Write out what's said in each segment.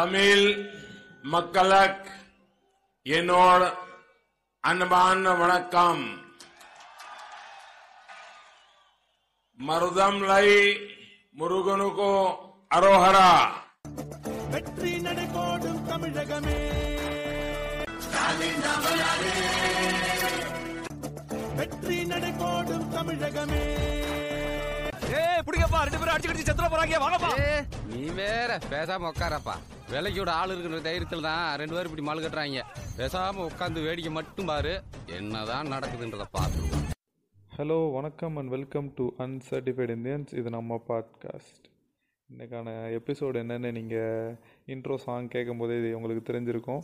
தமிழ் மக்களுக்கு என்னோட அன்பான வணக்கம் மருதம் லை முருகனுக்கோ அரோஹரா வெற்றி நடைபோடும் தமிழகமே. வெற்றி நடைபோடும் தமிழகமே. ஏய் புடிங்கப்பா ரெண்டு பேரும் அடிச்சு கடிச்சு செத்துற போறாங்க வாங்கப்பா. ஏய், நீ வேற பேசாம உட்காரப்பா. விலைக்கு விட ஆள் இருக்கிற தைரியத்துல தான் ரெண்டு பேரும் இப்படி மழு கட்டுறாங்க பேசாம உட்காந்து வேடிக்கை மட்டும் பாரு என்னதான் நடக்குதுன்றத பாத்துருவோம் ஹலோ வணக்கம் and welcome to uncertified Indians இது நம்ம பாட்காஸ்ட் இன்றைக்கான எபிசோடு என்னென்னு நீங்கள் இன்ட்ரோ சாங் கேட்கும்போதே இது உங்களுக்கு தெரிஞ்சிருக்கும்.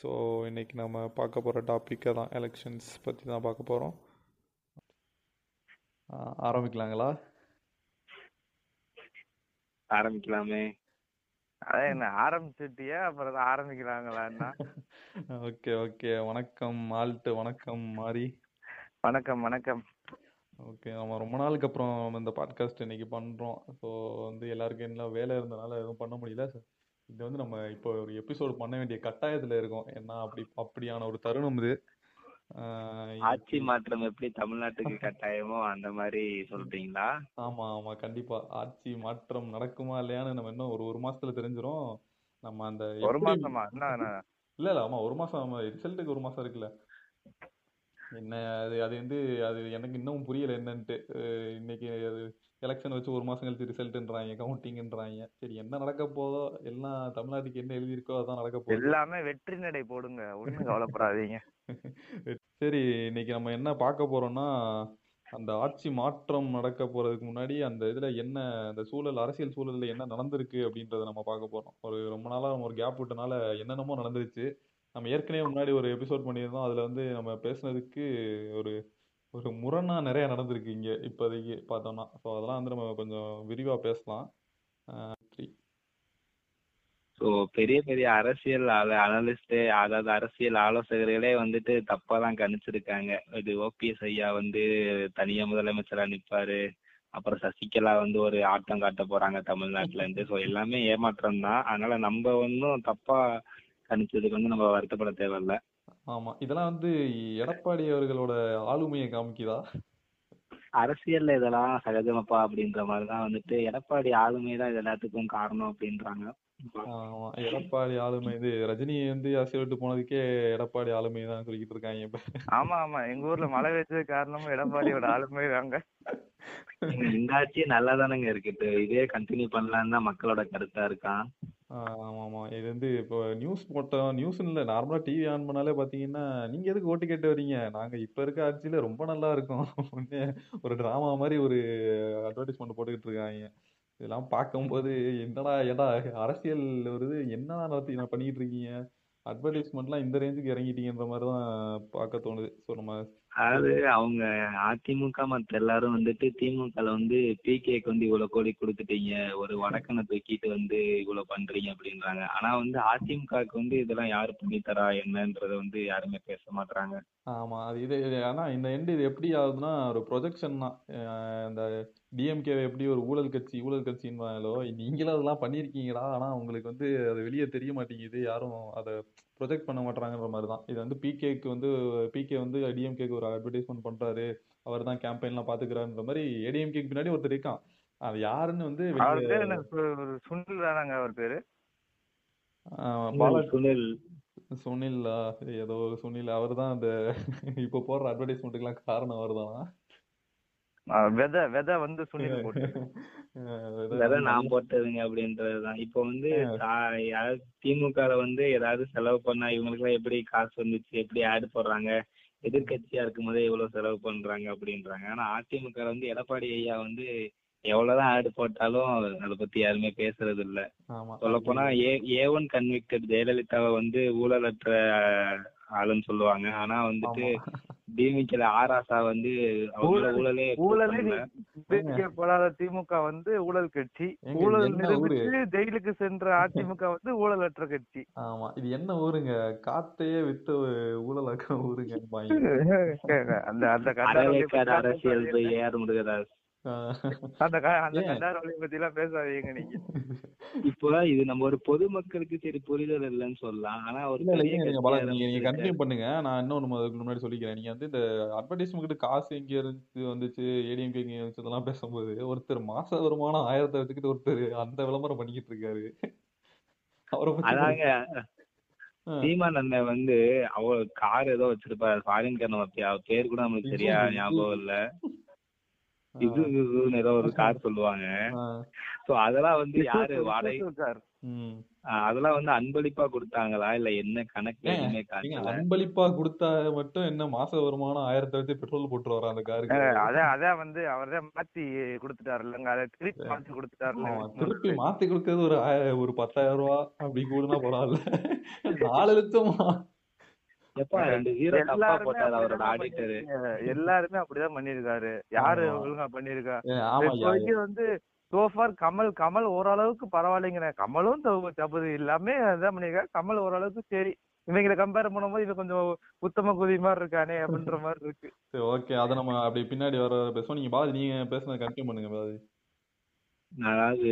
ஸோ இன்றைக்கி நம்ம பார்க்க போகிற டாப்பிக்கை தான் எலெக்ஷன்ஸ் பற்றி தான் பார்க்க போகிறோம் ஆரம்பிக்கலாங்களா? ஆரம்பிக்கலாமே. அதான் என்ன ஆரம்பிச்சுட்டியா? அப்புறம் ஆரம்பிக்கிறாங்களான்னா? Okay okay. வணக்கம் ஆல்ட்டு வணக்கம் மாறி வணக்கம் வணக்கம். ஓகே. நம்ம ரொம்ப நாளுக்கு அப்புறம் நம்ம இந்த பாட்காஸ்ட் இன்னைக்கு பண்ணுறோம் ஸோ வந்து எல்லாருக்கும் என்ன வேலை இருந்தனால எதுவும் பண்ண முடியல. இது வந்து நம்ம இப்போ ஒரு எபிசோடு பண்ண வேண்டிய கட்டாயத்தில் இருக்கோம். ஏன்னா அப்படி அப்படியான ஒரு தருணம் இது. ஆட்சி மாற்றம் எப்படி தமிழ்நாட்டுக்கு கட்டாயமோ அந்த மாதிரி சொல்றீங்களா? ஆமா ஆமா கண்டிப்பா. ஆட்சி மாற்றம் நடக்குமா இல்லையான்னு நம்ம இன்னும் ஒரு ஒரு மாசத்துல தெரிஞ்சிரும். நம்ம அந்த ஒரு மாசமா? இல்ல இல்ல ஆமா ஒரு மாசம் ரிசல்ட்டுக்கு ஒரு மாசம் இருக்குல்ல. என்ன அது அது வந்து அது எனக்கு இன்னும் புரியல என்னன்ட்டு. இன்னைக்கு அது எலெக்ஷன் வச்சு ஒரு மாசம் கழிச்சு ரிசல்ட்ன்றாங்க கவுண்டிங்ன்றாங்க சரி என்ன நடக்க போதோ எல்லாம் தமிழ்நாட்டுக்கு என்ன எழுதியிருக்கோ அதான் நடக்க போகுது. எல்லாமே வெற்றி நடை போடுங்க. ஒண்ணும் கவலைப்படாதீங்க. சரி இன்னைக்கு நம்ம என்ன பார்க்க போறோம்னா அந்த ஆட்சி மாற்றம் நடக்க போறதுக்கு முன்னாடி அந்த இதுல என்ன அந்த சூழல் அரசியல் சூழல்ல என்ன நடந்திருக்கு அப்படின்றத நம்ம பார்க்க போறோம். ஒரு ரொம்ப நாளா நம்ம ஒரு கேப் விட்டனால என்னென்னமோ நடந்துருச்சு. நம்ம ஏற்கனவே முன்னாடி ஒரு எபிசோட் பண்ணியிருந்தோம். அதுல வந்து நம்ம பேசுனதுக்கு ஒரு ஒரு முரணா நிறைய நடந்திருக்கு இங்க இப்போதைக்கு பார்த்தோம்னா. ஸோ அதெல்லாம் வந்து நம்ம கொஞ்சம் விரிவா பேசலாம். ஸோ பெரிய பெரிய அரசியல் அனலிஸ்ட் அதாவது அரசியல் ஆலோசகர்களே வந்துட்டு தப்பா தான் கணிச்சிருக்காங்க. இது ஓபிஎஸ் ஐயா வந்து தனியா முதலமைச்சரா நிப்பாரு. அப்புறம் சசிகலா வந்து ஒரு ஆட்டம் காட்ட போறாங்க தமிழ்நாட்டுல இருந்து ஸோ எல்லாமே ஏமாற்றம் தான் அதனால நம்ம ஒன்றும் தப்பா கணிச்சதுக்கு வந்து நம்ம வருத்தப்பட தேவையில்ல. ஆமா இதெல்லாம் வந்து எடப்பாடி அவர்களோட ஆளுமையை காமிக்குதா? அரசியல்ல இதெல்லாம் சகஜமப்பா அப்படின்ற மாதிரி தான் வந்துட்டு எடப்பாடி ஆளுமை தான் இது எல்லாத்துக்கும் காரணம் அப்படின்றாங்க. ஆமா எடப்பாடி ஆளுமை இது. ரஜினி வந்து அரசியல் விட்டு போனதுக்கே எடப்பாடி ஆளுமை தான் சொல்லிக்கிட்டு இருக்காங்க இப்ப. ஆமா ஆமா. எங்க ஊர்ல மழை வச்சது காரணமும் எடப்பாடியோட ஆளுமை தாங்க. இந்த ஆட்சி நல்லா தானங்க இருக்குது இதே கண்டினியூ பண்ணலான்னு தான் மக்களோட கருத்தா இருக்கான். ஆஹ் ஆமா ஆமா. இது வந்து இப்போ நியூஸ் போட்டோம் நியூஸ் இல்ல நார்மலா டிவி ஆன் பண்ணாலே பாத்தீங்கன்னா நீங்க எதுக்கு ஓட்டு கேட்டு வர்றீங்க நாங்க இப்ப இருக்க ஆட்சியில ரொம்ப நல்லா இருக்கோம். ஒரு டிராமா மாதிரி ஒரு அட்வர்டைஸ்மெண்ட் போட்டுக்கிட்டு இருக்காங்க. இதெல்லாம் பார்க்கும்போது என்னடா ஏடா அரசியல் வருது என்னடா நடத்தி நான் பண்ணிக்கிட்டு இருக்கீங்க? அட்வர்டைஸ்மெண்ட்லாம் இந்த ரேஞ்சுக்கு இறங்கிட்டீங்கன்ற மாதிரி தான் பார்க்க தோணுது. ஸோ நம்ம அதாவது அவங்க அதிமுக மத்த எல்லாரும் வந்துட்டு திமுகல வந்து பிகேக்கு வந்து இவ்வளவு கோடி கொடுத்துட்டீங்க. ஒரு வடக்கனை தூக்கிட்டு வந்து இவ்வளவு பண்றீங்க அப்படின்றாங்க. ஆனா வந்து அதிமுகக்கு வந்து இதெல்லாம் யாரு பண்ணி தரா என்னன்றத வந்து யாருமே பேச மாட்டாங்க ஆமா அது இது ஆனா இந்த எண்டு இது எப்படி ஆகுதுன்னா ஒரு ப்ரொஜெக்ஷன் தான். இந்த டிஎம்கே எப்படி ஒரு ஊழல் கட்சி ஊழல் கட்சின்னு நீங்களும் அதெல்லாம் பண்ணிருக்கீங்களா ஆனா உங்களுக்கு வந்து அது வெளியே தெரிய மாட்டேங்குது. யாரும் அதை ப்ரொஜெக்ட் பண்ண மாட்டாங்கன்ற மாதிரி தான் இது வந்து பிகேக்கு வந்து பிகே வந்து டிஎம்கேக்கு ஒரு அட்வர்டைஸ்மெண்ட் பண்றாரு. அவர் தான் கேம்பெயின்லாம் பாத்துக்கிறாருன்ற மாதிரி ஏடிஎம்கேக்கு பின்னாடி ஒருத்தர் இருக்கான். அது யாருன்னு வந்து சுனில் தானாங்க அவர் பேரு? சுனில் சுனில். ஏதோ சுனில். அவர் தான் அந்த இப்போ போடுற அட்வர்டைஸ்மெண்ட்டுக்கெல்லாம் காரணம் அவர் தான் விதை விதை வந்து சுனில் போட்டு நான் போட்டதுங்க அப்படின்றதுதான். இப்போ வந்து தா- யாராவது திமுகல வந்து ஏதாவது செலவு பண்ணா இவங்களுக்கு எல்லாம் எப்படி காசு வந்துச்சு எப்படி ஆடு போடுறாங்க எதிர்க்கட்சியா இருக்கும்போதே இவ்வளவு செலவு பண்றாங்க அப்படின்றாங்க. ஆனா அதிமுக வந்து எடப்பாடி ஐயா வந்து எவ்வளவுதான் ஆடு போட்டாலும் அதை பத்தி யாருமே பேசுறது இல்ல சொல்ல போனா ஏ ஏ ஒன் கன்விக்டட் ஜெயலலிதாவை வந்து ஊழலற்ற ஆளுன்னு சொல்லுவாங்க. ஆனா வந்துட்டு டிமிக்கல ஆராசா வந்து ஊழல் ஊழலே போடாத திமுக வந்து ஊழல் கட்சி. ஊழல்? நிரூபித்து ஜெயிலுக்கு சென்ற அதிமுக வந்து ஊழலற்ற கட்சி. ஆமா இது என்ன ஊருங்க? காத்தையே வித்து ஊழலாக்க ஊருங்க அந்த அந்த அரசியல் போய் ஏஆர் முருகதாஸ் அந்த அந்த ஏன்? கண்டாரோலியை பத்தி எல்லாம் பேசாதீங்க நீங்க. இப்போ இது நம்ம ஒரு பொதுமக்களுக்கு சரி புரிதல் இல்லைன்னு சொல்லலாம். ஆனா ஒரு நீங்க கண்டினியூ பண்ணுங்க. நான் இன்னொன்னு அதுக்கு முன்னாடி சொல்லிக்கிறேன். நீங்க வந்து இந்த அட்வர்டைஸ்மெண்ட் காசு எங்க இருந்து வந்துச்சு ஏடிஎம்கே எங்க இதெல்லாம் பேசும்போது ஒருத்தர் மாச வருமானம் ஆயிரத்தை வச்சுக்கிட்டு ஒருத்தர் அந்த விளம்பரம் பண்ணிக்கிட்டு இருக்காரு. அதாங்க. சீமான் அண்ணன் வந்து அவ கார் ஏதோ வச்சிருப்பாரு. ஃபாரின் கார் நம்ம பேர் கூட நம்மளுக்கு சரியா ஞாபகம் இல்ல. இது ஏதோ ஒரு கார் சொல்லுவாங்க. சோ அதெல்லாம் வந்து யாரு வாடகை அதெல்லாம் வந்து அன்பளிப்பா கொடுத்தாங்களா? இல்ல என்ன கணக்கு அன்பளிப்பா கொடுத்தா மட்டும் என்ன மாச வருமானம் ஆயிரத்தை வச்சு பெட்ரோல் போட்டு வர அந்த காருக்கு அதான் அதான் வந்து அவர்தான் மாத்தி கொடுத்துட்டாரு இல்லங்க அதை திருப்பி மாத்தி கொடுத்துட்டாருல ஆமா, திருப்பி மாத்தி கொடுக்கறது ஒரு ஒரு பத்தாயிரம் ரூபா அப்படி கூடனா பரவாயில்ல. நாலு லட்சமா எப்பா ரெண்டு ஹீரோ தப்பா எல்லாருமே அப்படிதான் பண்ணிருக்காரு யாரு. ஒழுங்கா பண்ணிருக்கா வந்து சோஃபார் கமல் கமல் ஓரளவுக்கு பரவாயில்லைங்கிறேன் கமலும் தப்பு எல்லாமே அதான் பண்ணிருக்காரு கமல் ஓரளவுக்கு சரி. இவங்களை கம்பேர் பண்ணும்போது இவன் கொஞ்சம் உத்தம குதி மாதிரி இருக்கானே அப்படின்ற மாதிரி இருக்கு. சரி ஓகே அதை நம்ம அப்படி பின்னாடி வர பேசுவோம். நீங்க பாலாஜி நீங்க பேசுனது கண்டினியூ பண்ணுங்க பாலாஜி அதாவது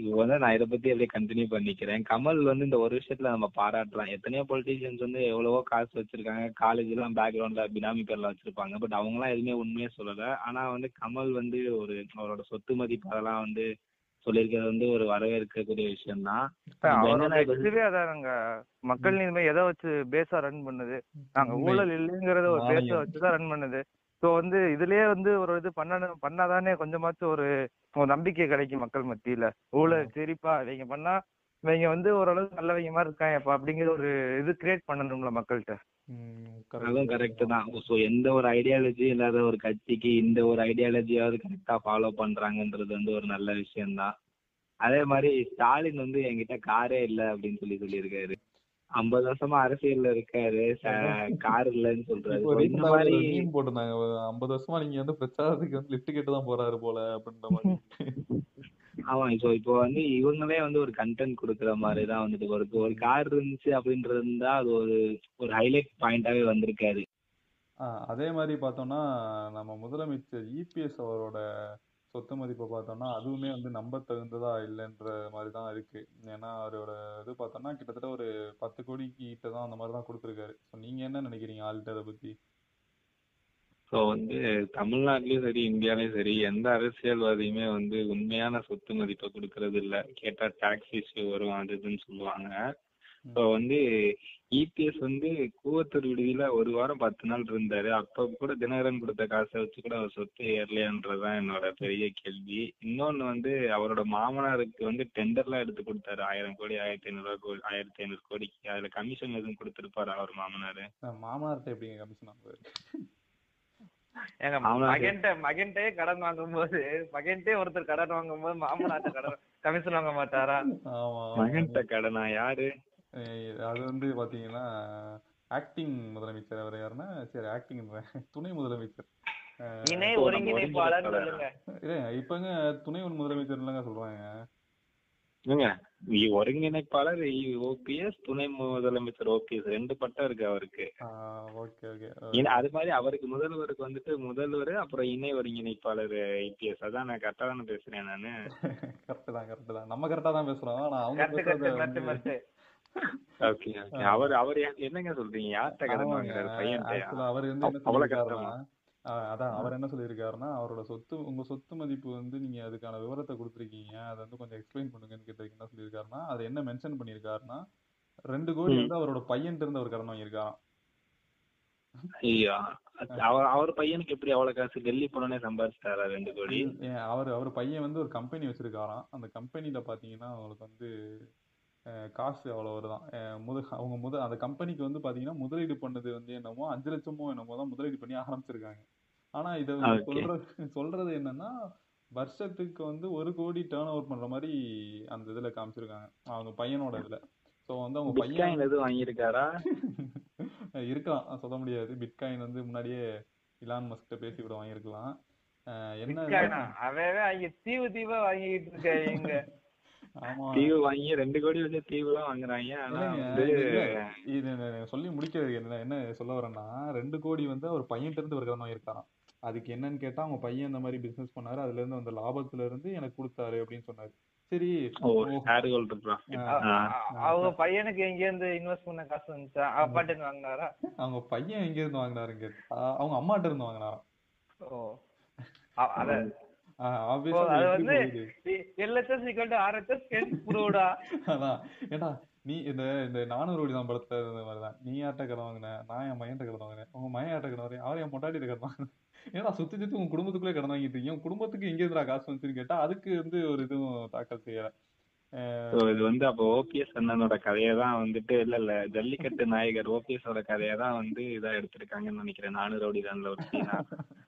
இது வந்து நான் இதை பத்தி அப்படியே கண்டினியூ பண்ணிக்கிறேன். கமல் வந்து இந்த ஒரு விஷயத்துல நம்ம பாராட்டலாம். எத்தனையோ பொலிட்டீஷியன்ஸ் வந்து எவ்வளவோ காசு வச்சிருக்காங்க. காலேஜ் எல்லாம் பேக்ரவுண்ட்ல பினாமி பேர்ல வச்சிருப்பாங்க. பட் அவங்க எல்லாம் எதுவுமே உண்மையே சொல்லல. ஆனா வந்து கமல் வந்து ஒரு அவரோட சொத்து மதிப்பு அதெல்லாம் வந்து சொல்லியிருக்கிறது வந்து ஒரு வரவேற்கக்கூடிய விஷயம் தான் இதுவே அதானுங்க. மக்கள் நீதிமை எதை வச்சு பேஸா ரன் பண்ணுது? நாங்க. ஊழல் இல்லைங்கிறத ஒரு பேஸ. வச்சுதான் ரன் பண்ணுது. சோ வந்து இதுலயே வந்து ஒரு இது பண்ண பண்ணாதானே கொஞ்சமாச்சும் ஒரு ஒரு நம்பிக்கை கிடைக்கும் மக்கள் மத்தியில. ஊழல் சரிப்பா இவங்க பண்ணா இவங்க வந்து ஓரளவுக்கு நல்லவங்க மாதிரி இருக்காங்கப்பா அப்படிங்கிற ஒரு இது கிரியேட் பண்ணணும்ல மக்கள்கிட்ட அதுவும் correct. கரெக்ட் தான். ஸோ எந்த ஒரு ஐடியாலஜி இல்லாத ஒரு கட்சிக்கு இந்த ஒரு ஐடியாலஜியாவது கரெக்டா ஃபாலோ பண்றாங்கன்றது வந்து ஒரு நல்ல விஷயம்தான். அதே மாதிரி ஸ்டாலின் வந்து என்கிட்ட காரே இல்ல அப்படின்னு சொல்லி சொல்லியிருக்காரு. ஐம்பது வருஷமா அரசியல்ல இருக்காரு. கார் இல்லைன்னு சொல்றாரு. இப்போ இந்த மாதிரி போட்டிருந்தாங்க. ஐம்பது வருஷமா நீங்க வந்து பிரச்சாரத்துக்கு வந்து லிஃப்ட் கேட்டு தான் போறாரு போல அப்படின்ற மாதிரி. ஆமா ஸோ இப்போ வந்து இவங்களே வந்து ஒரு கண்டென்ட் கொடுக்குற மாதிரி தான் வந்துட்டு ஒரு ஒரு கார் இருந்துச்சு அப்படின்றது இருந்தா அது ஒரு ஒரு ஹைலைட் பாயிண்டாவே வந்திருக்காரு. அதே மாதிரி பார்த்தோம்னா நம்ம முதலமைச்சர் இபிஎஸ் அவரோட சொத்து மதிப்பை பார்த்தோம்னா அதுவுமே வந்து நம்ப தகுந்ததா இல்லைன்ற மாதிரி தான் இருக்கு. ஏன்னா அவரோட இது பார்த்தோம்னா கிட்டத்தட்ட ஒரு பத்து கோடி கிட்ட தான் அந்த மாதிரி தான் கொடுத்துருக்காரு. ஸோ நீங்க என்ன நினைக்கிறீங்க ஆள்கிட்ட அதை பத்தி? ஸோ வந்து தமிழ்நாட்டிலயும் சரி இந்தியாலயும் சரி எந்த அரசியல்வாதியுமே வந்து உண்மையான சொத்து மதிப்பை கொடுக்கறது இல்ல கேட்டா டாக்ஸ் இஷ்யூ வரும் அது இதுன்னு சொல்லுவாங்க. ஸோ வந்து இபிஎஸ் வந்து கூவத்தூர் விடுதியில ஒரு வாரம் பத்து நாள் இருந்தாரு. அப்ப கூட தினகரன் கொடுத்த காசை வச்சு கூட அவர் சொத்து ஏறலையான்றதுதான் என்னோட பெரிய கேள்வி. இன்னொன்னு வந்து அவரோட மாமனாருக்கு வந்து டெண்டர்லாம் எடுத்து கொடுத்தாரு. ஆயிரம் கோடி ஆயிரத்தி ஐநூறு கோடி ஆயிரத்தி ஐநூறு கோடிக்கு. அதுல கமிஷன் எதுவும் கொடுத்திருப்பாரு அவர் மாமனாரு? அஹ் மாமனார்ட்ட எப்படிங்க கமிஷன் ஆமா. மகன்கிட்ட மகன்கிட்டே கடன் வாங்கும்போது மகன்கிட்டே ஒருத்தர் கடன் வாங்கும்போது மாமனார்ட்ட கடன் கமிஷன் வாங்க மாட்டாரா? ஆமா மகன்கிட்ட கடனா யாரு? அது வந்து பாத்தீங்கன்னா ஆக்டிங் முதலமைச்சர் அவர் யாருன்னா சரி ஆக்டிங் துணை முதலமைச்சர். இப்பங்க துணை முதலமைச்சர் இல்லைங்க சொல்றாங்க. ஏங்க இ- ஒருங்கிணைப்பாளர் ஓபிஎஸ் துணை முதலமைச்சர் ஓபிஎஸ் ரெண்டு பட்டம் இருக்கு அவருக்கு. Okay okay. அது மாதிரி அவருக்கு முதல்வருக்கு வந்துட்டு முதல்வர் அப்புறம் இணை ஒருங்கிணைப்பாளர் ஐபிஎஸ் அதான் நான் கரெக்டா தானே பேசுறேன் நானு. கரெக்ட் தான் கரெக்ட் தான். நம்ம கரெக்டா தான் பேசுறோம். ஆனா அவங்க ஓகே ஓகே அவர் அவர் என்னங்க சொல்றீங்க? யார்கிட்ட கடன். வாங்குறாரு? அவர் வந்து அவ்வளவு அதான் அவர் என்ன சொல்லியிருக்காருன்னா அவரோட சொத்து உங்க சொத்து மதிப்பு வந்து நீங்க அதுக்கான விவரத்தை கொடுத்துருக்கீங்க. அதை வந்து கொஞ்சம் எக்ஸ்பிளைன் பண்ணுங்கன்னு கேட்டதுக்கு என்ன சொல்லியிருக்காருன்னா அதை என்ன மென்ஷன் பண்ணியிருக்காருன்னா ரெண்டு கோடி. வந்து அவரோட பையன்ட்ட இருந்து அவர் கடன் வாங்கியிருக்காராம். அவர் அவர் பையனுக்கு எப்படி அவ்வளவு காசு டெல்லி போனோடனே சம்பாதிச்சிட்டாரா ரெண்டு கோடி? அவர் அவர் பையன் வந்து ஒரு கம்பெனி வச்சிருக்காராம். அந்த கம்பெனில பாத்தீங்கன்னா அவங்களுக்கு வந்து காசு அவ்வளோ வருதான் முத அவங்க முத அந்த கம்பெனிக்கு வந்து பாத்தீங்கன்னா முதலீடு பண்ணது வந்து என்னமோ அஞ்சு லட்சமோ என்னமோ தான் முதலீடு பண்ணி ஆரம்பிச்சிருக்காங்க. ஆனா இதை Okay. சொல்றது சொல்றது என்னன்னா வருஷத்துக்கு வந்து ஒரு கோடி டேர்ன் ஓவர் பண்ற மாதிரி அந்த இதுல காமிச்சிருக்காங்க. அவங்க பையனோட இதுல. ஸோ வந்து அவங்க பையன் எதுவும் வாங்கியிருக்காரா? இருக்கலாம். சொல்ல முடியாது. பிட்காயின் வந்து முன்னாடியே இலான் மஸ்கிட்ட பேசி கூட வாங்கியிருக்கலாம். என்ன? அவன் தீவு தீவா வாங்கிட்டு இருக்காங்க ஆமா தீவு வாங்கி ரெண்டு கோடி வச்சு தீவு எல்லாம் வாங்குறாங்க. ஆனா வந்து இது சொல்லி முடிக்கிறது என்ன என்ன சொல்ல வரேன்னா ரெண்டு கோடி வந்து அவர் பையன்ட்ட இருந்து ஒரு கடன் வாங்கியிருக்காராம் அதுக்கு என்னன்னு கேட்டா அவங்க பையன் இந்த மாதிரி பிசினஸ் பண்ணாரு. அதுல இருந்து அந்த லாபத்துல இருந்து எனக்கு கொடுத்தாரு அப்படின்னு சொன்னாரு. சரி அவங்க பையனுக்கு எங்க இருந்து இன்வெஸ்ட் பண்ண காசு வந்துச்சா? அப்பாட்டு இருந்து வாங்கினாரா? அவங்க பையன் எங்க இருந்து வாங்கினாருன்னு கேட்டா அவங்க அம்மாட்ட இருந்து வாங்கினாராம். ஓ. அ- அத வந்து போகுது? எல்ஹெச்எஸ் ஈக்குவல் டு அதான். ஏடா நீ இந்த இந்த நானூறு கோடி தான் படத்துல இருந்த மாதிரிதான் நீ யார்ட்ட கடன் வாங்கின? நான் என் மயன்ட்ட கடன் வாங்கினேன். உங்க மயன் யார்ட்ட கடன் வாங்கினேன் அவர் என் பொண்டாட்டிட்ட கடன் வாங்கினேன் ஏன்னா சுத்தி சுத்தி உங்க குடும்பத்துக்குள்ளே கடன் வாங்கிட்டு இருக்கீங்க? உங்க குடும்பத்துக்கு எங்க இருந்துடா காசு வந்துச்சுன்னு கேட்டா அதுக்கு வந்து ஒரு இதுவும் தாக்கல் செய்யல. இது வந்து அப்போ ஓபிஎஸ் அண்ணனோட கதையை தான் வந்துட்டு இல்ல இல்ல ஜல்லிக்கட்டு நாயகர் ஓபிஎஸோட கதையை தான் வந்து இதா எடுத்திருக்காங்கன்னு நினைக்கிறேன். நானூறு ரவுடி தான்ல ஒரு சீனா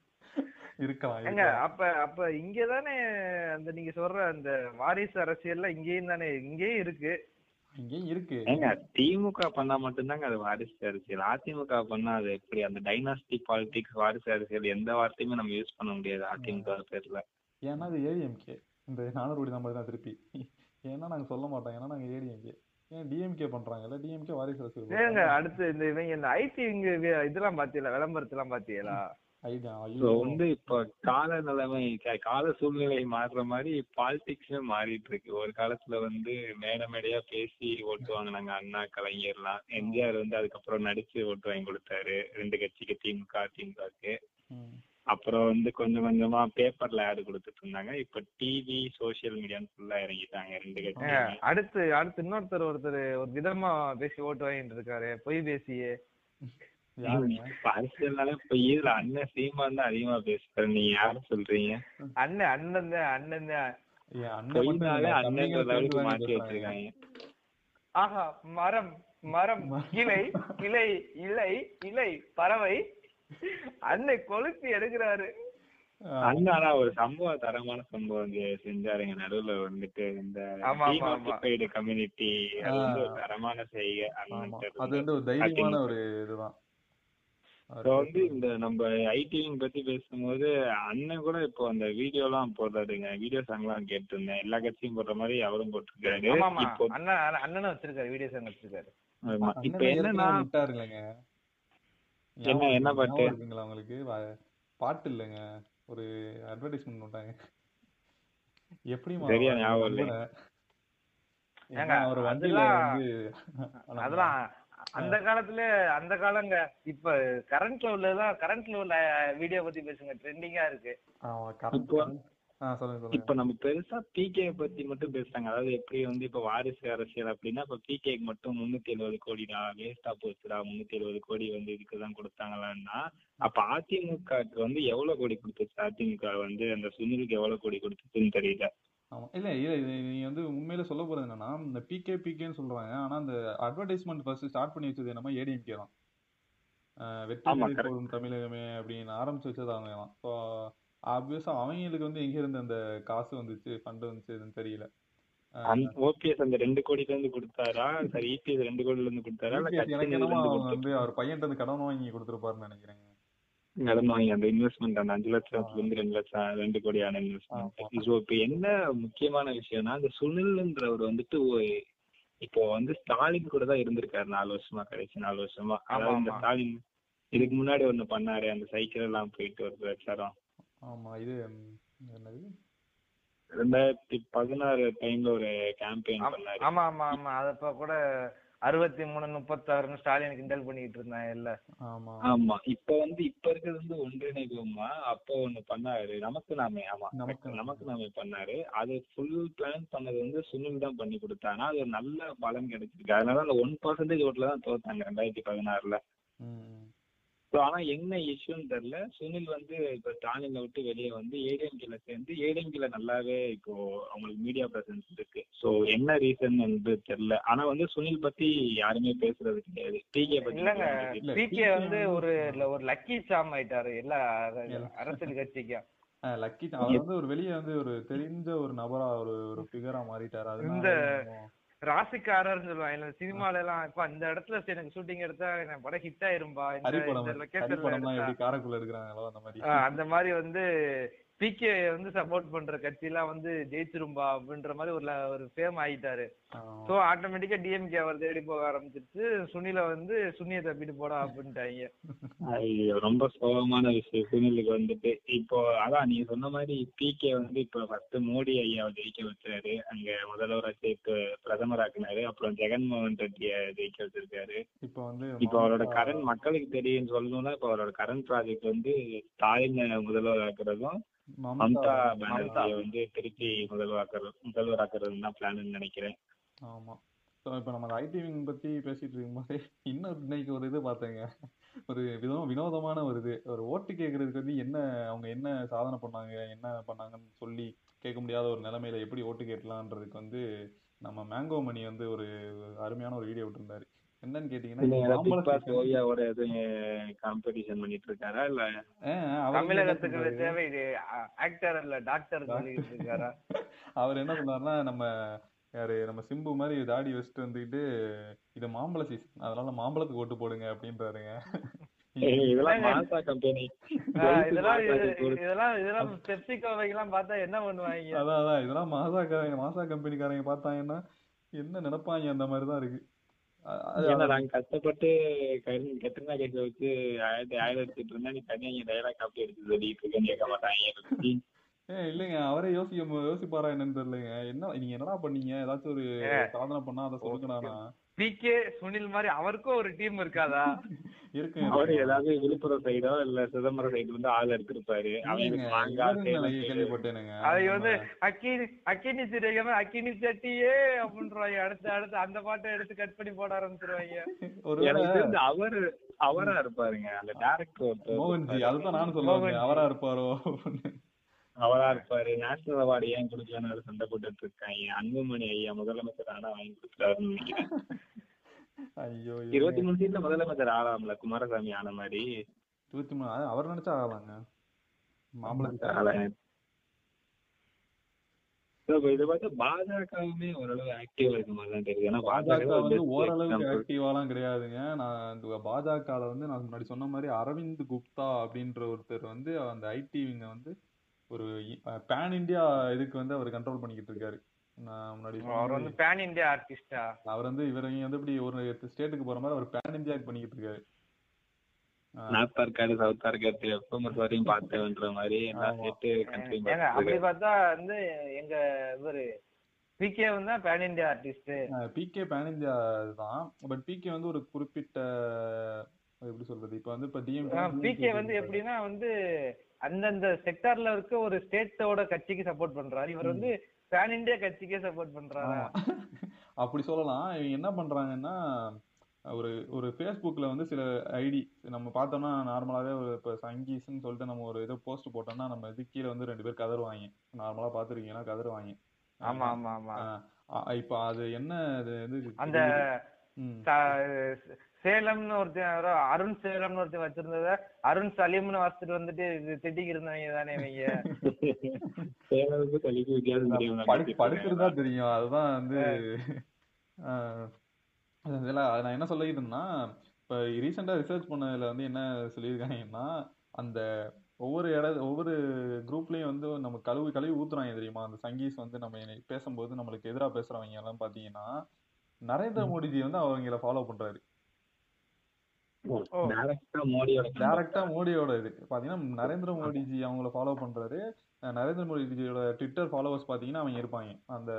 இருக்கலாம் ஏங்க அப்ப அப்ப இங்கதானே அந்த நீங்க சொல்ற அந்த வாரிசு அரசியல்ல இங்கேயும் தானே இங்கேயும் இருக்கு. இங்கேயும் இருக்கு. ஏங்க திமுக பண்ணா மட்டும்தாங்க அது வாரிசு அரசியல். அதிமுக பண்ணா அது எப்படி? அந்த டைனாஸ்டி பாலிடிக்ஸ் வாரிசு அரசியல் எந்த வார்த்தையுமே நம்ம யூஸ் பண்ண முடியாது அதிமுக பேர்ல. ஏன்னா அது ஏடிஎம்கே இந்த நானூறு கோடி தான் தான் திருப்பி. ஏன்னா நாங்க சொல்ல மாட்டோம். ஏன்னா நாங்க ஏடிஎம்கே ஏன் டிஎம்கே பண்றாங்கல்ல? டிஎம்கே வாரிசு அரசியல் ஏங்க. அடுத்து இந்த இவங்க இந்த ஐடி இங்க இதெல்லாம் பாத்தீங்களா? விளம்பரத்தெல்லாம் பாத்தீங்களா? வந்து இப்போ கால நிலைமை கால சூழ்நிலை மாறுற மாதிரி பாலிடிக்ஸே மாறிட்டு இருக்கு ஒரு காலத்துல வந்து மேடை மேடையா பேசி ஓட்டு வாங்கினாங்க அண்ணா கலைஞர்லாம். எம்ஜிஆர் வந்து அதுக்கப்புறம் நடிச்சு ஓட்டு வாங்கி கொடுத்தாரு. ரெண்டு கட்சிக்கு திமுக திமுகக்கு. அப்புறம் வந்து கொஞ்சம் கொஞ்சமா பேப்பர்ல ஆடு கொடுத்துட்டு இருந்தாங்க. இப்ப டிவி சோசியல் மீடியான்னு ஃபுல்லா இறங்கிட்டாங்க ரெண்டு கட்சியுமே. அடுத்து அடுத்து இன்னொருத்தர் ஒருத்தர் ஒரு விதமா பேசி ஓட்டு வாங்கிட்டு இருக்காரு. பொய் பேசியே. அரசியல்னால இப்ப இதுல அண்ணன் சீமான் தான் அதிகமா பேசுறாரு நீங்க யார சொல்றீங்க? அண்ணன் அண்ணன் தான் அண்ணன் தானே. வச்சிருக்காங்க. ஆஹா மரம் மரம் கிளை கிளை இலை இலை பறவை. அண்ணன் கொளுத்தி எடுக்கிறாரு. அண்ணா ஒரு சம்பவம் தரமான சம்பவம் செஞ்சாருங்க. நடுவுல வந்துட்டு இந்த கம்யூனிட்டி. தரமான செய்கை அது வந்து ஒரு தைரியமான ஒரு இதுதான். இப்போ வந்து இந்த நம்ம ஐடிவிங் பத்தி பேசும்போது அண்ணன் கூட இப்போ அந்த வீடியோ எல்லாம் போடுறாருங்க. வீடியோ சாங் எல்லாம் கேட்டிருந்தேன். எல்லா கட்சியும் போடுற மாதிரி அவரும் போட்டிருக்காரு. அண்ணன் அண்ணனும் வச்சிருக்காரு. வீடியோ சாங் வச்சிருக்காரு. இப்ப என்னன்னா என்ன என்ன பாட்டு? இருக்குங்களா உங்களுக்கு? பாட்டு இல்லைங்க. ஒரு அட்வர்டைஸ்மெண்ட் விட்டாங்க எப்படிமா சரியா ஞாபகம் இல்லை. அதெல்லாம் அந்த காலத்துல அந்த காலங்க. இப்ப கரண்ட்ல உள்ளதெல்லாம் கரண்ட்ல உள்ள வீடியோ பத்தி பேசுங்க. ட்ரெண்டிங்கா இருக்கு. இப்போ- நம்ம பெருசா பிகே பத்தி மட்டும் பேசுறாங்க. அதாவது எப்படி வந்து இப்ப வாரிசு அரசியல் அப்படின்னா இப்ப பிகேக்கு மட்டும் முன்னூத்தி எழுபது கோடிடா வேஸ்டா போச்சுடா முன்னூத்தி எழுபது கோடி வந்து இதுக்குதான் கொடுத்தாங்களான்னா அப்ப அதிமுகக்கு வந்து எவ்வளவு கோடி கொடுத்துச்சு? அதிமுக வந்து அந்த சுனிலுக்கு எவ்வளவு கோடி கொடுத்துச்சுன்னு தெரியல. ஆமா. இல்ல இது இது நீங்க வந்து உண்மையில சொல்ல போறது என்னன்னா இந்த பிகே பிகேன்னு சொல்றாங்க. ஆனா அந்த அட்வர்டைஸ்மெண்ட் ஃபர்ஸ்ட் ஸ்டார்ட் பண்ணி வச்சது என்னமோ ஏடிஎம்கே தான். வெற்றி. போடும் தமிழகமே அப்படின்னு ஆரம்பிச்சு வச்சது அவங்க தான். ஸோ ஆப்வியஸா அவங்களுக்கு வந்து எங்க இருந்து அந்த காசு வந்துச்சு ஃபண்ட் வந்துச்சு இதுன்னு தெரியல. ஓபிஎஸ் அந்த ரெண்டு கோடில இருந்து கொடுத்தாரா? சரி இபிஎஸ் ரெண்டு கோடில இருந்து கொடுத்தாரா? இல்ல கட்சியில எனக்கு என்னமோ? வந்து அவர் பையன்ட்ட இருந்து கடன் வாங்கி கொடுத்துருப்பாருன்னு நினைக்கிறேன் கடன் வாங்கி அந்த இன்வெஸ்ட்மெண்ட் அந்த அஞ்சு லட்சத்துல இருந்து ரெண்டு லட்சம் ரெண்டு கோடியான. இன்வெஸ்ட்மெண்ட் ஸோ இப்போ என்ன முக்கியமான விஷயம்னா அந்த சுனில்ன்றவர் வந்துட்டு இப்போ வந்து ஸ்டாலின் கூட தான் இருந்திருக்காரு நாலு வருஷமா கடைசி நாலு வருஷமா. அதாவது இந்த. ஸ்டாலின் இதுக்கு முன்னாடி ஒண்ணு பண்ணாரு அந்த சைக்கிள் எல்லாம் போயிட்டு ஒரு பிரச்சாரம் ஆமா இது ரெண்டாயிரத்தி பதினாறு டைம்ல ஒரு கேம்பெயின் பண்ணாரு. ஆமா ஆமா ஆமா. அதப்ப கூட அறுபத்தி மூணு முப்பத்தாறுன்னு ஸ்டாலின் கிண்டல் பண்ணிட்டு இருந்தான் இல்ல. ஆமா. ஆமா. இப்ப வந்து இப்ப இருக்கிறது வந்து ஒன்றிணைவுமா? அப்போ ஒண்ணு பண்ணாரு. நமக்கு நாமே ஆமா. நமக்கு நாமே. நமக்கு நாமே பண்ணாரு. அது ஃபுல் பிளான் பண்ணது வந்து சுனில் தான் பண்ணி கொடுத்தாங்க அது ஒரு நல்ல பலன் கிடைச்சிருக்கு. அதனால அந்த ஒன் பர்சன்டேஜ் ஓட்டுல தான் தோத்தாங்க ரெண்டாயிரத்தி பதினாறுல. ஸோ ஆனா என்ன இஷ்யூன்னு தெரியல. சுனில் வந்து இப்ப ஸ்டாலினை விட்டு வெளியே வந்து ஏடிஎம்கேல சேர்ந்து ஏடிஎம்கேல நல்லாவே இப்போ அவங்களுக்கு மீடியா பிரசன்ஸ் இருக்கு. ஸோ என்ன ரீசன் வந்து தெரியல. ஆனா வந்து சுனில் பத்தி யாருமே பேசுறது கிடையாது. டிகே பத்தி இல்லங்க. PK வந்து ஒரு ஒரு லக்கி சாம் ஆயிட்டாரு. எல்லா அரசியல் கட்சிக்கும் லக்கி அவர் வந்து ஒரு வெளியே வந்து ஒரு தெரிஞ்ச ஒரு நபரா ஒரு ஒரு ஃபிகரா மாறிட்டாரு. அதனால இந்த- ராசிக்காரர்னு சொல்லுவாங்க. சினிமால எல்லாம் இப்ப இந்த இடத்துல எனக்கு ஷூட்டிங் எடுத்தா எனக்கு படம் ஹிட் ஆயிரும்பா. இந்த லொகேஷன்ல அந்த அந்த மாதிரி வந்து பிகே வந்து சப்போர்ட் பண்ற கட்சி எல்லாம் வந்து ஜெயிச்சிரும்பா அப்படின்ற மாதிரி ஒரு ஒரு ஃபேம் ஆயிட்டாரு. சோ ஆட்டோமேட்டிக்கா டிஎம்கே அவர் தேடி போக ஆரம்பிச்சிருச்சு. சுனில வந்து சுனியை தப்பிட்டு போடா அப்படின்ட்டாங்க. ஐயோ ரொம்ப சோகமான விஷயம். சுனிலுக்கு வந்துட்டு இப்போ அதான் நீங்க சொன்ன மாதிரி பிகே வந்து இப்போ ஃபர்ஸ்ட் மோடி ஐயாவை ஜெயிக்க வச்சாரு. அங்க முதல்வராச்சு இப்போ பிரதமராக்குனாரு அப்புறம் ஜெகன்மோகன் ரெட்டியை ஜெயிக்க வச்சிருக்காரு. இப்போ வந்து இப்போ அவரோட கரண்ட் மக்களுக்கு தெரியும்னு சொல்லணும்னா இப்போ அவரோட கரண்ட் ப்ராஜெக்ட் வந்து ஸ்டாலின் முதல்வராக்குறதும் மம்தா மம்தா பானர்ஜியை வந்து திருப்பி முதல்வராக்குறது முதல்வராக்குறதுன்னு தான் பிளான் நினைக்கிறேன். ஆமா. இப்போ நம்ம ஐடி விங் பத்தி பேசிட்டு இருக்கும்போது இன்னும் இன்னைக்கு ஒரு இது பார்த்தேங்க. ஒரு விதம் வினோதமான ஒரு இது. ஒரு ஓட்டு கேட்கறதுக்கு வந்து என்ன அவங்க என்ன சாதனை பண்ணாங்க என்ன பண்ணாங்கன்னு சொல்லி கேட்க முடியாத ஒரு நிலைமையில எப்படி ஓட்டு கேட்கலான்றதுக்கு வந்து நம்ம மேங்கோ மணி வந்து ஒரு அருமையான ஒரு வீடியோ விட்டுருந்தாரு. என்னன்னு கேட்டீங்கன்னா ஓவியாவோட காம்படிஷன் பண்ணிட்டு இருக்காரா இல்ல தமிழகத்துக்கு? தேவை இது ஆக்டர் இல்ல டாக்டர் இருக்காரா அவர் என்ன சொன்னாருன்னா நம்ம யாரு நம்ம சிம்பு மாதிரி தாடி வச்சுட்டு வந்துக்கிட்டு இது மாம்பழ சீசன் அதனால மாம்பழத்துக்கு ஓட்டு போடுங்க அப்படின்றாருங்க. ஏய், இதெல்லாம் மாசா கம்பெனி ஆஹ் இதெல்லாம் இது- இதெல்லாம் இதெல்லாம் பெப்சிகோவைக்கெல்லாம் பார்த்தா என்ன பண்ணுவாங்க? அதான் அதான் இதெல்லாம் மாசாக்காரங்க மாசா கம்பெனிக்காரங்க பார்த்தாங்கன்னா என்ன நினைப்பாங்க அந்த மாதிரி தான் இருக்கு. ஏன்னா நாங்க கஷ்டப்பட்டு கெட்டனா கேட்க வச்சு ஆயிரத்தி ஆயிரம் எடுத்துட்டு இருந்தா நீ தனியா இங்க டைலாக் காப்பி எடுத்து சொல்லிட்டு இருக்கேன்னு கேட்க மாட்டாங்க என்னை பத்தி. ஏ இல்லைங்க. அவரே யோசிக்க யோசிப்பாரா என்னன்னு தெரியலங்க. என்ன நீங்க என்னடா பண்ணீங்க? ஏதாச்சும் ஒரு சாதனை பண்ணா அதை சொல்லுங்கடானா பிகே சுனில் மாதிரி அவருக்கும் ஒரு டீம் இருக்காதா? இருக்கு. அவரு ஏதாவது விழுப்புரம் சைடோ இல்ல சிதம்பரம் சைடு வந்து ஆள் எடுத்திருப்பாரு. அதை வந்து அக்கினி அக்கினி சிறைகமே அக்கினி சட்டியே அப்படின்றாங்க. அடுத்து அடுத்து அந்த பாட்டை எடுத்து கட் பண்ணி போட ஆரம்பிச்சிருவாங்க. ஒரு எனக்கு தெரிஞ்சு அவரு அவரா இருப்பாருங்க. அந்த டேரக்டர் மோகன்ஜி. அதுதான் நானும் சொல்ல வந்தேன். மோகன்ஜி. அவரா இருப்பாரோ அப்படின்னு. அவரா இருப்பாரு. நேஷனல் அவார்டு ஏன் கொடுக்கலன்னு சண்டை போட்டுட்டு இருக்காங்க அன்புமணி ஐயா முதலமைச்சர் ஆனா வாங்கி கொடுத்துட்டாருன்னு நினைக்கிறேன். ஐயோ இருபத்தி மூணு சீட்ல முதலமைச்சர் ஆளாம்ல குமாரசாமி ஆன மாதிரி. இருபத்தி மூணு அவர் நினைச்சா ஆகலாங்க. இப்ப இதை பார்த்தா பாஜகவுமே ஓரளவு ஆக்டிவா இருக்க மாதிரி தான் தெரியுது. ஏன்னா பாஜக வந்து ஓரளவுக்கு. ஆக்டிவாலாம் கிடையாதுங்க. நான் இந்த பாஜகல வந்து நான் முன்னாடி சொன்ன மாதிரி அரவிந்த் குப்தா அப்படின்ற ஒருத்தர் வந்து அந்த ஐடி வந்து ஒரு பேன் இந்தியா இதுக்கு வந்து அவர் கண்ட்ரோல் பண்ணிக்கிட்டு இருக்காரு. நான் முன்னாடி அவர் வந்து பேன் இந்தியா ஆர்டிஸ்டா அவர் வந்து இவர் இங்க வந்து இப்படி ஒரு ஸ்டேட்டுக்கு போற மாதிரி அவர் பேன் இந்தியா பண்ணிக்கிட்டு இருக்காரு. North Arcot south Arcot FMS வரையும் பார்த்தேன்ற மாதிரி எல்லா ஆமா. ஸ்டேட்டு கண்ட்ரியும் ஏங்க அப்படி பார்த்தா வந்து எங்க இவரு பிகே வந்து pan India artist PK pan India தான் பட் பிகே வந்து ஒரு குறிப்பிட்ட எப்படி சொல்றது இப்ப வந்து இப்ப டிஎம் பிகே வந்து எப்படின்னா வந்து அந்தந்த செக்டார்ல இருக்க ஒரு ஸ்டேட்டோட கட்சிக்கு சப்போர்ட் பண்றாரு. இவர் வந்து பேன் இந்தியா கட்சிக்கே சப்போர்ட் பண்றாரு? அப்படி சொல்லலாம். இவங்க என்ன பண்றாங்கன்னா ஒரு ஒரு ஃபேஸ்புக்ல வந்து சில ஐடி நம்ம பார்த்தோம்னா நார்மலாவே ஒரு இப்போ சங்கீஸ்ன்னு சொல்லிட்டு நம்ம ஒரு இதை போஸ்ட் போட்டோம்னா நம்ம இது கீழே வந்து ரெண்டு பேர் கதறுவாங்க. நார்மலா பாத்துருக்கீங்கன்னா கதறுவாங்க. ஆமா ஆமா ஆமா. இப்போ அது என்ன அது வந்து அந்த சேலம்னு ஒருத்தன் அருண் சேலம்னு ஒருத்தன் வச்சிருந்தத அருண் சலீம்னு வச்சுட்டு வந்துட்டு இது திட்டிக்கு இருந்தவங்க தானே இவங்க. வித்தியாசம் தெரியும். அதுதான் வந்து ஆஹ் இதெல்லாம் நான் என்ன சொல்லிட்டு இருந்தேன்னா இப்போ ரீசெண்டாக ரிசர்ச் பண்ணதுல வந்து என்ன சொல்லியிருக்காங்கன்னா அந்த ஒவ்வொரு இட ஒவ்வொரு குரூப்லயும் வந்து நம்ம கழுவி கழுவி ஊத்துறாங்க தெரியுமா? அந்த சங்கீஸ் வந்து நம்ம என்னை பேசும்போது நம்மளுக்கு எதிராக பேசுறவங்க எல்லாம் பாத்தீங்கன்னா நரேந்திர மோடிஜி வந்து அவங்கள ஃபாலோ பண்றாரு. டைரக்டா மோடியோட இது. பாத்தீங்கன்னா நரேந்திர மோடிஜி அவங்கள ஃபாலோ பண்றாரு. நரேந்திர மோடிஜியோட ட்விட்டர் ஃபாலோவர்ஸ் பாத்தீங்கன்னா அவங்க இருப்பாங்க. அந்த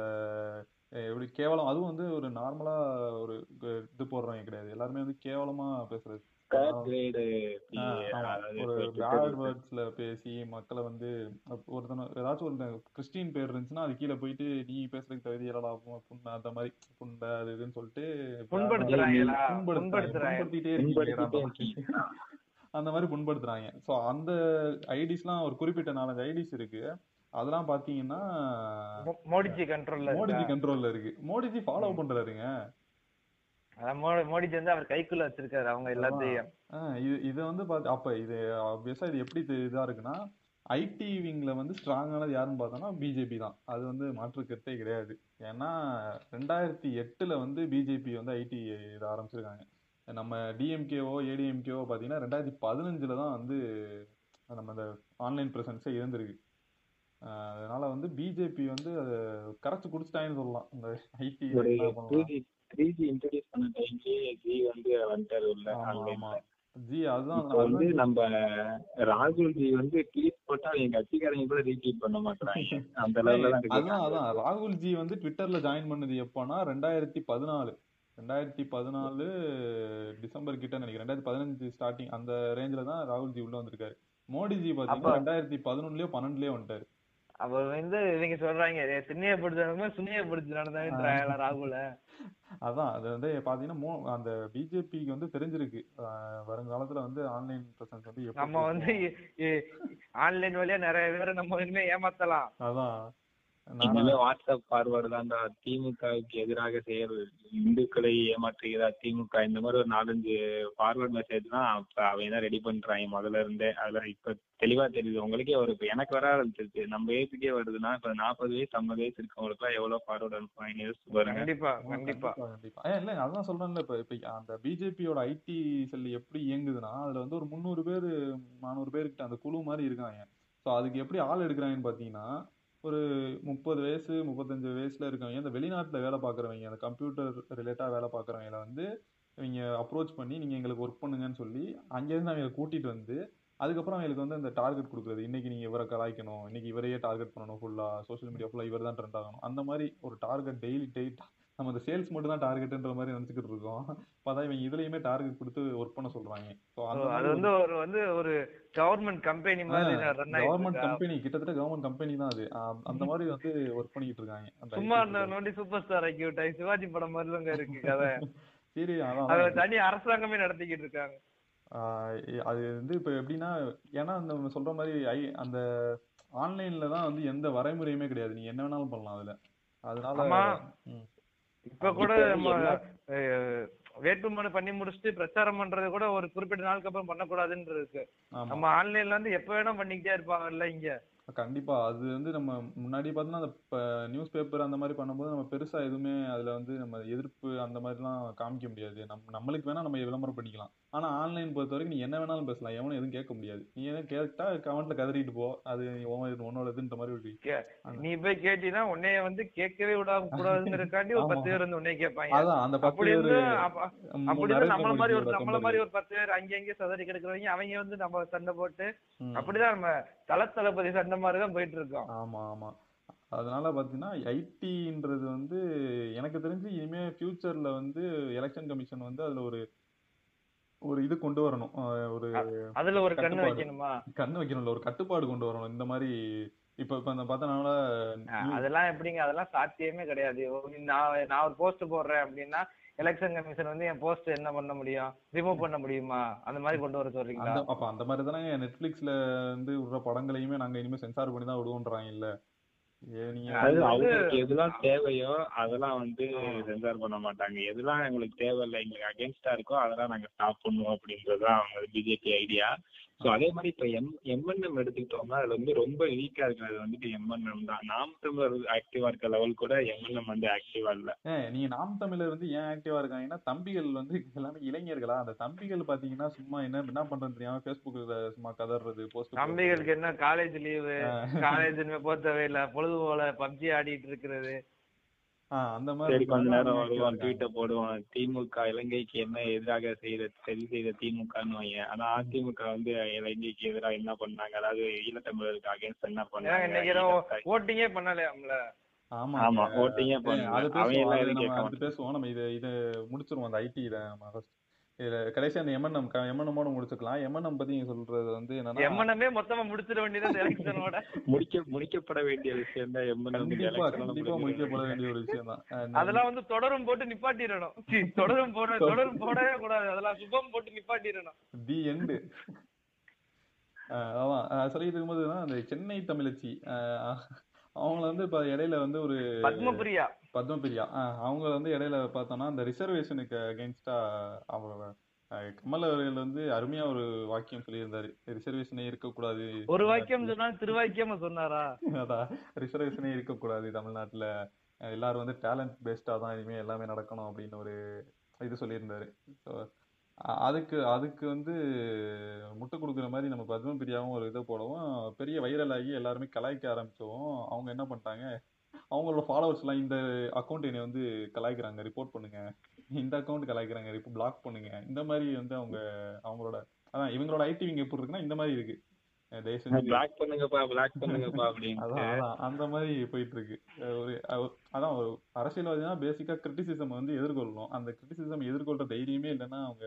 எப்படி கேவலம் அதுவும் வந்து ஒரு நார்மலா ஒரு இது போடுறவங்க கிடையாது. எல்லாருமே வந்து கேவலமா பேசுறது. வேர்ட்ஸ்ல பேசி மக்களை வந்து ஒருத்தன ஏதாச்சும் ஒரு கிறிஸ்டின் பேர் இருந்துச்சுன்னா அது கீழே போயிட்டு நீ பேசுறதுக்கு தகுதி பு- புண்ண அந்த மாதிரி புண்டை அது இதுன்னு சொல்லிட்டு புண்படுத்திட்டே இருக்கீங்க அந்த மாதிரி புண்படுத்துறாங்க. சோ அந்த ஐடிஸ்லாம் ஒரு குறிப்பிட்ட நாலஞ்சு ஐடிஸ் இருக்கு. அதெல்லாம் பாத்தீங்கன்னா மோடிஜி கண்ட்ரோல்ல மோடிஜி கண்ட்ரோல்ல இருக்கு. மோடிஜி ஃபாலோ பண்றாருங்க. மோடிஜி வந்து அவர் கைக்குள்ள வச்சிருக்காரு அவங்க எல்லாத்தையும். ஆஹ் இது வந்து பாத்து அப்ப இது ஆப்வியஸா இது எப்படி இதா இருக்குன்னா ஐடி விங்ல வந்து ஸ்ட்ராங்கானது யாருன்னு பார்த்தோம்னா பிஜேபி தான். அது வந்து மாற்று கருத்தே கிடையாது. ஏன்னா ரெண்டாயிரத்தி எட்டுல வந்து பிஜேபி வந்து ஐடி இதை ஆரம்பிச்சிருக்காங்க. நம்ம டிஎம்கேவோ ஏடிஎம்கேவோ பார்த்தீங்கன்னா ரெண்டாயிரத்தி பதினஞ்சுல தான் வந்து நம்ம அந்த ஆன்லைன் ப்ரெசன்ஸே இருந்திருக்கு. அதனால வந்து பிஜேபி வந்து அதை கரைச்சு குடிச்சிட்டாங்கன்னு சொல்லலாம். இந்த IT G three G introduce பண்ண டைம்லயே ஜி வந்து வந்துட்டாரு உள்ள ஆன்லைன்ல ஜி அதுதான் வந்து நம்ம ராகுல் ஜி வந்து ட்வீட் போட்டா எங்க கட்சிக்காரங்க கூட ரீட்வீட் பண்ண மாட்டாங்க அந்த லெவல்ல அதான் அதான். ராகுல் ஜி வந்து ட்விட்டர்ல ஜாயின் பண்ணது எப்போனா ரெண்டாயிரத்தி பதினாலு. ரெண்டாயிரத்தி பதினாலு டிசம்பர் கிட்ட நினைக்கிறேன். ரெண்டாயிரத்தி பதினஞ்சு ஸ்டார்டிங் அந்த ரேஞ்சில தான் ராகுல் ஜி உள்ள வந்திருக்காரு. மோடிஜி பாத்தீங்கன்னா அப்ப- ரெண்டாயிரத்தி பதினொன்னுலயோ பன்னெண்டுலயோ வந்துட்டாரு. அப்ப வந்து இவங்க சொல்றாங்க திண்ணைய பிடிச்சவங்க சுண்ணிய பிடிச்சு நடந்தாங்க ராகுல? அதான் அது வந்து பாத்தீங்கன்னா மோ அந்த பிஜேபிக்கு வந்து தெரிஞ்சிருக்கு. வருங்காலத்துல வந்து ஆன்லைன் பிரசன்ஸ் வந்து நம்ம வந்து ஆன்லைன் வழியா நிறைய பேரை நம்ம இனிமே ஏமாத்தலாம். அதான். நானா இனிமே வாட்ஸ்அப் ஃபார்வர்டு தான்டா திமுகவுக்கு எதிராக செயல் இந்துக்களை ஏமாற்றுகிறா திமுக. இந்த மாதிரி ஒரு நாலஞ்சு ஃபார்வர்ட் மெசேஜ் தான் அப்ப அவங்க தான் ரெடி பண்றாங்க முதல்ல இருந்தே. அதுல இப்ப தெளிவா தெரியுது. உங்களுக்கே ஒரு எனக்கு வர ஆரம்பிச்சிருச்சு. நம்ம ஏஜுக்கே வருதுன்னா இப்ப நாற்பது வயசு ஐம்பது வயசு இருக்கவங்களுக்கு எல்லாம் எவ்வளவு ஃபார்வர்ட் அனுப்புவாங்க யோசிச்சு பாருங்க. கண்டிப்பா கண்டிப்பா. கண்டிப்பா ஏன் இல்ல அதான் சொல்றேன்ல. இப்ப இப்ப அந்த பிஜேபியோட ஐடி செல் எப்படி இயங்குதுன்னா அதுல வந்து ஒரு முந்நூறு பேர் நானூறு பேர்கிட்ட அந்த குழு மாதிரி இருக்காங்க. ஸோ அதுக்கு எப்படி ஆள் எடுக்கிறாங்கன்னு பாத்தீங்கன்னா ஒரு முப்பது வயசு முப்பத்தஞ்சு வயசில் இருக்கவங்க இந்த வெளிநாட்டில் வேலை பார்க்குறவங்க அந்த கம்ப்யூட்டர் ரிலேட்டாக வேலை பார்க்குறவங்கள வந்து இவங்க அப்ரோச் பண்ணி நீங்கள் எங்களுக்கு ஒர்க் பண்ணுங்கன்னு சொல்லி அங்கேருந்து அவங்க கூட்டிகிட்டு வந்து அதுக்கப்புறம் அவங்களுக்கு வந்து அந்த டார்கெட் கொடுக்குறது. இன்னைக்கு நீங்கள் இவரை கலாய்க்கணும். இன்றைக்கி இவரையே டார்கெட் பண்ணணும் ஃபுல்லாக சோஷியல் மீடியா ஃபுல்லாக இவர் தான் ட்ரெண்ட் ஆகணும். அந்த மாதிரி ஒரு டார்கெட் டெய்லி டெய்லி நம்ம அந்த சேல்ஸ் மட்டும் தான் டார்கெட்ன்ற மாதிரி நினைச்சுக்கிட்டு இருக்கோம். பார்த்தா இவங்க இதுலயுமே டார்கெட் கொடுத்து ஒர்க் பண்ண சொல்றாங்க. அந்த அது வந்து ஒரு வந்து ஒரு கவர்மெண்ட் கம்பெனி மாதிரி கவர்மெண்ட் கம்பெனி கிட்டத்தட்ட கவர்மெண்ட் கம்பெனி தான் அது. அந்த மாதிரி வந்து ஒர்க் பண்ணிட்டு இருக்காங்க. அந்த சும்மா இருந்த நோண்டி சூப்பர் ஸ்டார் ஆக்கி சிவாஜி படம் மாதிரி இருக்கு கதை. சரி அதான் அத அதான். தனி அரசாங்கமே நடத்திக்கிட்டு இருக்காங்க. அது வந்து இப்போ எப்படின்னா ஏன்னா அந்த சொல்ற மாதிரி ஐ அந்த ஆன்லைன்ல தான் வந்து எந்த வரைமுறையுமே கிடையாது. நீ என்ன வேணாலும் பண்ணலாம் அதுல. அதனால இப்ப கூட வேட்புமனு பண்ணி முடிச்சுட்டு பிரச்சாரம் பண்றது கூட ஒரு குறிப்பிட்ட நாளுக்கு அப்புறம் பண்ணக்கூடாதுன்னு இருக்கு. நம்ம ஆன்லைன்ல வந்து எப்ப வேணா பண்ணிக்கிட்டே இருப்பாங்கல்ல இங்க. கண்டிப்பா. அது வந்து நம்ம முன்னாடி பார்த்தோம்னா அந்த நியூஸ் பேப்பர் அந்த மாதிரி பண்ணும்போது நம்ம பெருசா எதுவுமே அதுல வந்து நம்ம எதிர்ப்பு அந்த மாதிரிலாம் காமிக்க முடியாது. நம்ம நம்மளுக்கு வேணா நம்ம விளம்பரம் பண்ணிக்கலாம். ஆனா ஆன்லைன் பொறுத்த வரைக்கும் நீ என்ன வேணாலும் பேசலாம். எவனும் எதுவும் கேட்க முடியாது. நீ எதுவும் கேட்டா கமெண்ட்ல கதறிட்டு போ. அது உன் உன்னோட இதுன்ற மாதிரி ஒரு நீ போய் கேட்டீங்கன்னா உன்னைய வந்து கேட்கவே விடாம கூடாதுங்கிறதுக்காண்டி ஒரு. பத்து பேர் வந்து உன்னைய கேட்பாங்க. அதான் அந்த பத்து பேரு அப்படி நம்மள மாதிரி ஒரு நம்மள மாதிரி. ஒரு பத்து பேர் அங்க அங்கே சதறி கிடக்குறவங்க அவங்க வந்து நம்ம சண்டை போட்டு. அப்படிதான் நம்ம தல தளபதி சண்டை மாதிரி தான் போயிட்டு இருக்கோம் ஆமா ஆமா. அதனால பாத்தீங்கன்னா ஐடின்றது வந்து எனக்கு தெரிஞ்சு இனிமே ஃபியூச்சர்ல வந்து எலெக்ஷன் கமிஷன் வந்து அதுல ஒரு ஒரு இது கொண்டு வரணும். ஒரு அதுல ஒரு கண்ணு. வைக்கணுமா? கண்ணு வைக்கணும்ல ஒரு கட்டுப்பாடு கொண்டு வரணும். இந்த மாதிரி இப்ப இப்ப அந்த பார்த்தனால அதெல்லாம் எப்படிங்க? அதெல்லாம் சாத்தியமே கிடையாது. நான் நான் ஒரு போஸ்ட் போடுறேன் அப்படின்னா எலெக்ஷன் கமிஷன் வந்து என் போஸ்ட் என்ன பண்ண முடியும்? ரிமூவ் பண்ண முடியுமா? அந்த மாதிரி கொண்டு வர சொல்றீங்களா? அப்ப அந்த மாதிரி தானே நெட்ஃபிளிக்ஸ்ல வந்து விடுற படங்களையுமே நாங்க இனிமே சென்சார் பண்ணி தான் விடுவோன்றாங்க இல்ல? எதெல்லாம் தேவையோ அதெல்லாம் வந்து சென்சார் பண்ண மாட்டாங்க. எதெல்லாம் எங்களுக்கு தேவையில்லை எங்களுக்கு அகேன்ஸ்டா இருக்கோ அதெல்லாம் நாங்க ஸ்டாப் பண்ணுவோம் அப்படின்றதுதான் அவங்க பிஜேபி ஐடியா சோ அதே மாதிரி இப்ப எம் எம்என்எம் எடுத்துக்கிட்டோம்னா அதுல வந்து ரொம்ப வீக்கா இருக்கிறது வந்துட்டு எம்என்எம் தான். நாம் தமிழர் ஆக்டிவா இருக்க லெவல் கூட எம்என்எம் வந்து ஆக்டிவா இல்ல. நீங்க நாம் தமிழர் வந்து ஏன் ஆக்டிவா இருக்காங்கன்னா தம்பிகள் வந்து எல்லாமே இளைஞர்களா? அந்த தம்பிகள் பாத்தீங்கன்னா சும்மா என்ன என்ன பண்றது தெரியாம Facebookல சும்மா கதறது போஸ்ட் தம்பிகளுக்கு என்ன காலேஜ் லீவு காலேஜ் போக தேவையில்ல பொழுது போல பப்ஜி ஆடிட்டு இருக்கிறது. அந்த மாதிரி கொஞ்ச நேரம். வருவான் ட்வீட்டை போடுவான் திமுக இலங்கைக்கு என்ன எதிராக செய்த சரி செய்த திமுகன்னு வையன் ஆனா அதிமுக வந்து இலங்கைக்கு எதிராக என்ன பண்ணாங்க? அதாவது ஈழத்தமிழருக்கு அகேன்ஸ்ட் என்ன பண்ணாங்க? ஓட்டிங்கே பண்ணலையாம்ல ஆமா. ஆமா, ஏ, பண்ணல. அது பேசுவோம். நம்ம இதை இதை முடிச்சிருவோம் அந்த ஐடி இதை. இதுல கடைசியா அந்த எம்என்எம் எம்என்எம்மோட முடிச்சுக்கலாம். எம்என்எம் பத்தி நீங்க சொல்றது வந்து என்னன்னா எம்மனமே மொத்தமா முடிச்சிட வேண்டியது எலெக்ஷனோட முடிக்க முடிக்கப்பட வேண்டிய விஷயம் தான் கண்டிப்பா கண்டிப்பா முடிக்கப்பட வேண்டிய ஒரு விஷயம் தான். அதெல்லாம் வந்து தொடரும் போட்டு நிப்பாட்டிடணும். தொடரும் போட தொடரும் போடவே கூடாது. அதெல்லாம் சுபம் போட்டு நிப்பாட்டிடணும். தி எண்டு அஹ் சொல்லிட்டு இருக்கும்போது தான் அந்த சென்னை தமிழச்சி அஹ் அவங்கள வந்து இப்ப இடையில வந்து ஒரு பத்மபிரியா. பத்மபிரியா. அவங்க வந்து இடையில பார்த்தோம்னா அந்த ரிசர்வேஷனுக்கு அகேன்ஸ்டா அவங்க அஹ் கமல் அவர்கள் வந்து அருமையா ஒரு வாக்கியம் சொல்லியிருந்தாரு. ரிசர்வேஷனே இருக்கக்கூடாது. ஒரு வாக்கியம் சொன்னா திருவாக்கியமா சொன்னாரா? அதான். ரிசர்வேஷனே இருக்கக்கூடாது தமிழ்நாட்டுல. எல்லாரும் வந்து டேலண்ட் பேஸ்டா தான் இனிமே எல்லாமே நடக்கணும் அப்படின்னு ஒரு இது சொல்லியிருந்தாரு. அதுக்கு அதுக்கு வந்து முட்டை கொடுக்குற மாதிரி நம்ம பத்ம பிரியாவும் ஒரு இதை போடவும் பெரிய வைரல் ஆகி எல்லாருமே கலாய்க்க ஆரம்பிச்சவும் அவங்க என்ன பண்ணிட்டாங்க அவங்களோட ஃபாலோவர்ஸ் எல்லாம் இந்த அக்கௌண்ட் என்னை வந்து கலாய்க்கிறாங்க ரிப்போர்ட் பண்ணுங்க. இந்த அக்கௌண்ட் கலாய்க்கிறாங்க இப்போ பிளாக் பண்ணுங்க. இந்த மாதிரி வந்து அவங்க அவங்களோட அதான் இவங்களோட ஐடி விங் எப்படி இருக்குன்னா இந்த மாதிரி இருக்கு. பிளாக் பண்ணுங்கப்பா பிளாக் பண்ணுங்கப்பா அப்படின்னு அந்த மாதிரி போயிட்டு இருக்கு. ஒரு அதான் அரசியல்வாதினா பேசிக்கா கிரிட்டிசிசம் வந்து எதிர்கொள்ளணும். அந்த கிரிட்டிசிசம் எதிர்கொள்ற தைரியமே இல்லைன்னா அவங்க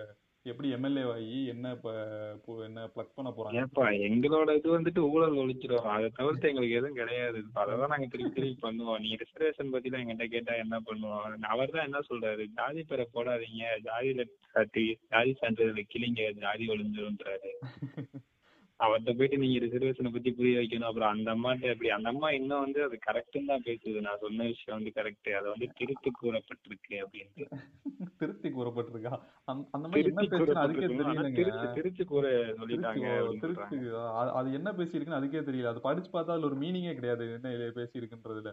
எப்படி எம்எல்ஏ ஆகி என்ன இப்போ என்ன பிளக் பண்ண போறாங்க? ஏப்பா எங்களோட இது வந்துட்டு ஊழல் ஒழிச்சிடும் அதை தவிர்த்து எங்களுக்கு எதுவும் கிடையாது. அதான் நாங்க திருப்பி திருப்பி பண்ணுவோம். நீ ரிசர்வேஷன் பத்தி தான் எங்கிட்ட கேட்டா என்ன பண்ணுவோம் அவர் தான் என்ன சொல்றாரு? ஜாதி பேரை போடாதீங்க. ஜாதியில சாட்டி ஜாதி சான்றிதழ் கிளிங்க ஜாதி ஒழிஞ்சிரும்ன்றாரு. அவர்கிட்ட போயிட்டு நீங்க ரிசர்வேஷனை பத்தி புரிய வைக்கணும். அப்புறம் அந்த அம்மாட்ட எப்படி அந்த அம்மா இன்னும் வந்து அது கரெக்ட்னு தான் பேசுது. நான் சொன்ன விஷயம் வந்து கரெக்ட் அதை வந்து திருத்தி கூறப்பட்டிருக்கு அப்படின்ட்டு. திருத்தி கூறப்பட்டிருக்கா? அந்த மாதிரி என்ன திருத்தி பேசுன்னு அதுக்கே தெரியலங்க திருச்சி கூற சொல்லிட்டாங்க சொல்றாங்க. அது- என்ன பேசியிருக்குன்னு அதுக்கே தெரியல. அது படிச்சு பார்த்தா அதுல ஒரு மீனிங்கே கிடையாது. என்ன பேசியிருக்குன்றதுல.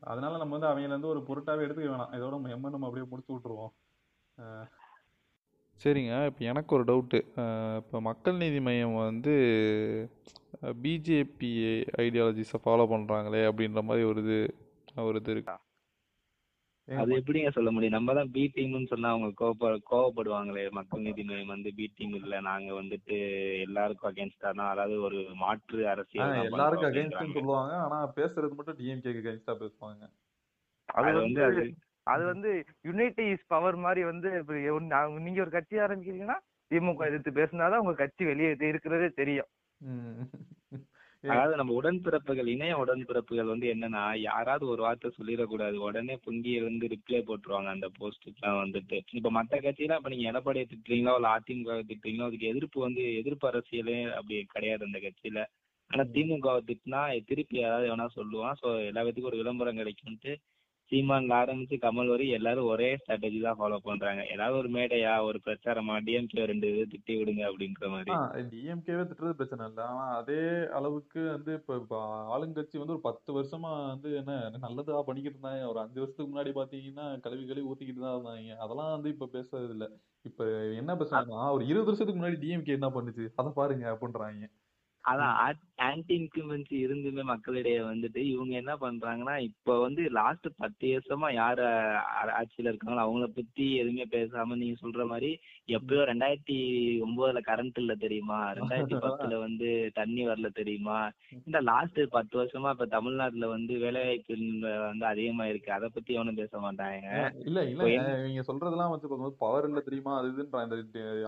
அதனால நம்ம வந்து அவங்கள வந்து ஒரு பொருட்டாவே எடுத்துக்க வேணாம். இதோட நம்ம எம்ம நம்ம அப்படியே முடிச்சு விட்டுருவோம். சரிங்க. இப்போ எனக்கு ஒரு டவுட்டு. இப்போ மக்கள் நீதி மையம் வந்து பிஜேபி ஐடியாலஜிஸை ஃபாலோ பண்ணுறாங்களே அப்படின்ற மாதிரி ஒரு இது ஒரு இது இருக்கு. அது எப்படிங்க சொல்ல முடியும்? நம்ம தான் பி டீம்னு சொன்னா அவங்க கோவப்ப கோவப்படுவாங்களே. மக்கள் நீதி மையம் வந்து பி டீம் இல்ல. நாங்க வந்துட்டு எல்லாருக்கும் அகேன்ஸ்டா தான் அதாவது ஒரு மாற்று ஆ, அரசியல் தான் பண்றோம் எல்லாருக்கும் அகைன்ஸ்ட்னு அப்படின்றாங்க. சொல்லுவாங்க. ஆனா பேசுறது மட்டும் டிஎம்கேக்கு அகைன்ஸ்டா பேசுவாங்க. அது அது வந்து வந்து அது அது வந்து யுனைட்டி இஸ் பவர் மாதிரி வந்து நீங்க ஒரு கட்சி ஆரம்பிக்கிறீங்கன்னா திமுக எதிர்த்து பேசினாதான் உங்க கட்சி வெளியே இருக்கிறதே தெரியும். அதாவது நம்ம உடன்பிறப்புகள் இணைய உடன்பிறப்புகள் வந்து என்னன்னா யாராவது ஒரு வார்த்தை சொல்லிடக்கூடாது. உடனே பொங்கி இருந்து ரிப்ளை போட்டுருவாங்க அந்த போஸ்ட்டுக்குலாம் வந்துட்டு. இப்ப மத்த கட்சியெல்லாம் இப்ப நீங்க எடப்பாடியை திட்டுறீங்களோ இல்ல அதிமுக திட்டுறீங்களோ அதுக்கு எதிர்ப்பு வந்து எதிர்ப்பு அரசியலே அப்படி கிடையாது அந்த கட்சியில. ஆனா திமுக திட்டினா திருப்பி யாராவது எவனா சொல்லுவான். சோ எல்லா பேத்துக்கும் ஒரு விளம்பரம் கிடைக்கும்ட்டு சீமான்ல ஆரம்பிச்சு கமல் வரை எல்லாரும் ஒரே ஸ்ட்ராட்டஜி தான் ஃபாலோ பண்றாங்க. ஏதாவது ஒரு மேடையா ஒரு பிரச்சாரமா டிஎம்கே ரெண்டு இது திட்டி விடுங்க அப்படின்ற மாதிரி. டிஎம்கேவே திட்டுறது பிரச்சனை இல்லை. ஆனா அதே அளவுக்கு வந்து இப்ப ஆளுங்கட்சி வந்து ஒரு பத்து வருஷமா வந்து என்ன நல்லதா பண்ணிக்கிட்டு இருந்தாங்க. ஒரு அஞ்சு வருஷத்துக்கு முன்னாடி பாத்தீங்கன்னா கல்வி கழுவி ஊத்திக்கிட்டு தான் இருந்தாங்க. அதெல்லாம் வந்து இப்ப பேசுறது இல்ல இப்ப என்ன பேசுறாங்கன்னா ஒரு இருபது வருஷத்துக்கு முன்னாடி டிஎம்கே என்ன பண்ணுச்சு? அதை பாருங்க அப்படின்றாங்க. அதான் ஆன்டி இன்குமென்சி இருந்துமே மக்களிடையே வந்துட்டு இவங்க என்ன பண்றாங்கன்னா இப்ப வந்து லாஸ்ட் பத்து வருஷமா யார் ஆட்சியில இருக்காங்களோ அவங்கள பத்தி எதுவுமே பேசாம நீங்க சொல்ற மாதிரி எப்பயோ ரெண்டாயிரத்தி ஒன்பதுல கரண்ட் இல்ல தெரியுமா? ரெண்டாயிரத்தி பத்துல வந்து தண்ணி வரல தெரியுமா? இந்த லாஸ்ட் பத்து வருஷமா இப்ப தமிழ்நாட்டுல வந்து வேலைவாய்ப்பு வந்து அதிகமா இருக்கு அதை பத்தி எவனும் பேச மாட்டாங்க. இல்ல இல்ல நீங்க சொல்றதெல்லாம் வந்து பார்க்கும்போது பவர் இல்ல தெரியுமா? அது இதுன்ற இந்த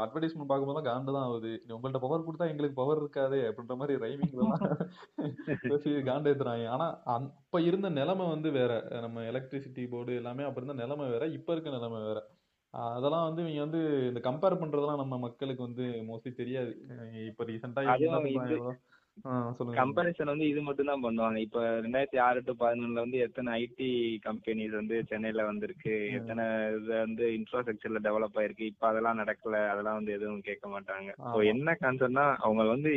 அட்வர்டைஸ்மெண்ட் பார்க்கும்போது காண்டு தான் ஆகுது. உங்கள்ட்ட பவர் கொடுத்தா எங்களுக்கு பவர் இருக்காதே அப்படின்ற மாதிரி ரைமிங் பேசி காண்டு ஏத்துறாங்க ஆனா அப்ப இருந்த நிலைமை வந்து வேற. நம்ம எலக்ட்ரிசிட்டி போர்டு எல்லாமே அப்ப இருந்த நிலைமை வேற. இப்ப இருக்க நிலைமை வேற. அதெல்லாம் வந்து இவங்க வந்து இந்த கம்பேர் பண்றதெல்லாம் நம்ம மக்களுக்கு வந்து மோஸ்ட்லி தெரியாது. இப்ப ரீசெண்டா கம்பேரிசன் வந்து இது மட்டும் தான் பண்ணுவாங்க. இப்ப ரெண்டாயிரத்தி ஆறு டு பதினொன்னுல வந்து எத்தனை ஐடி கம்பெனிஸ் வந்து சென்னையில வந்திருக்கு? எத்தனை இது வந்து இன்ஃப்ராஸ்ட்ரக்சர்ல டெவலப் ஆயிருக்கு? இப்ப அதெல்லாம் நடக்கல. அதெல்லாம் வந்து எதுவும் கேட்க மாட்டாங்க. என்ன கான்சர்னா அவங்க வந்து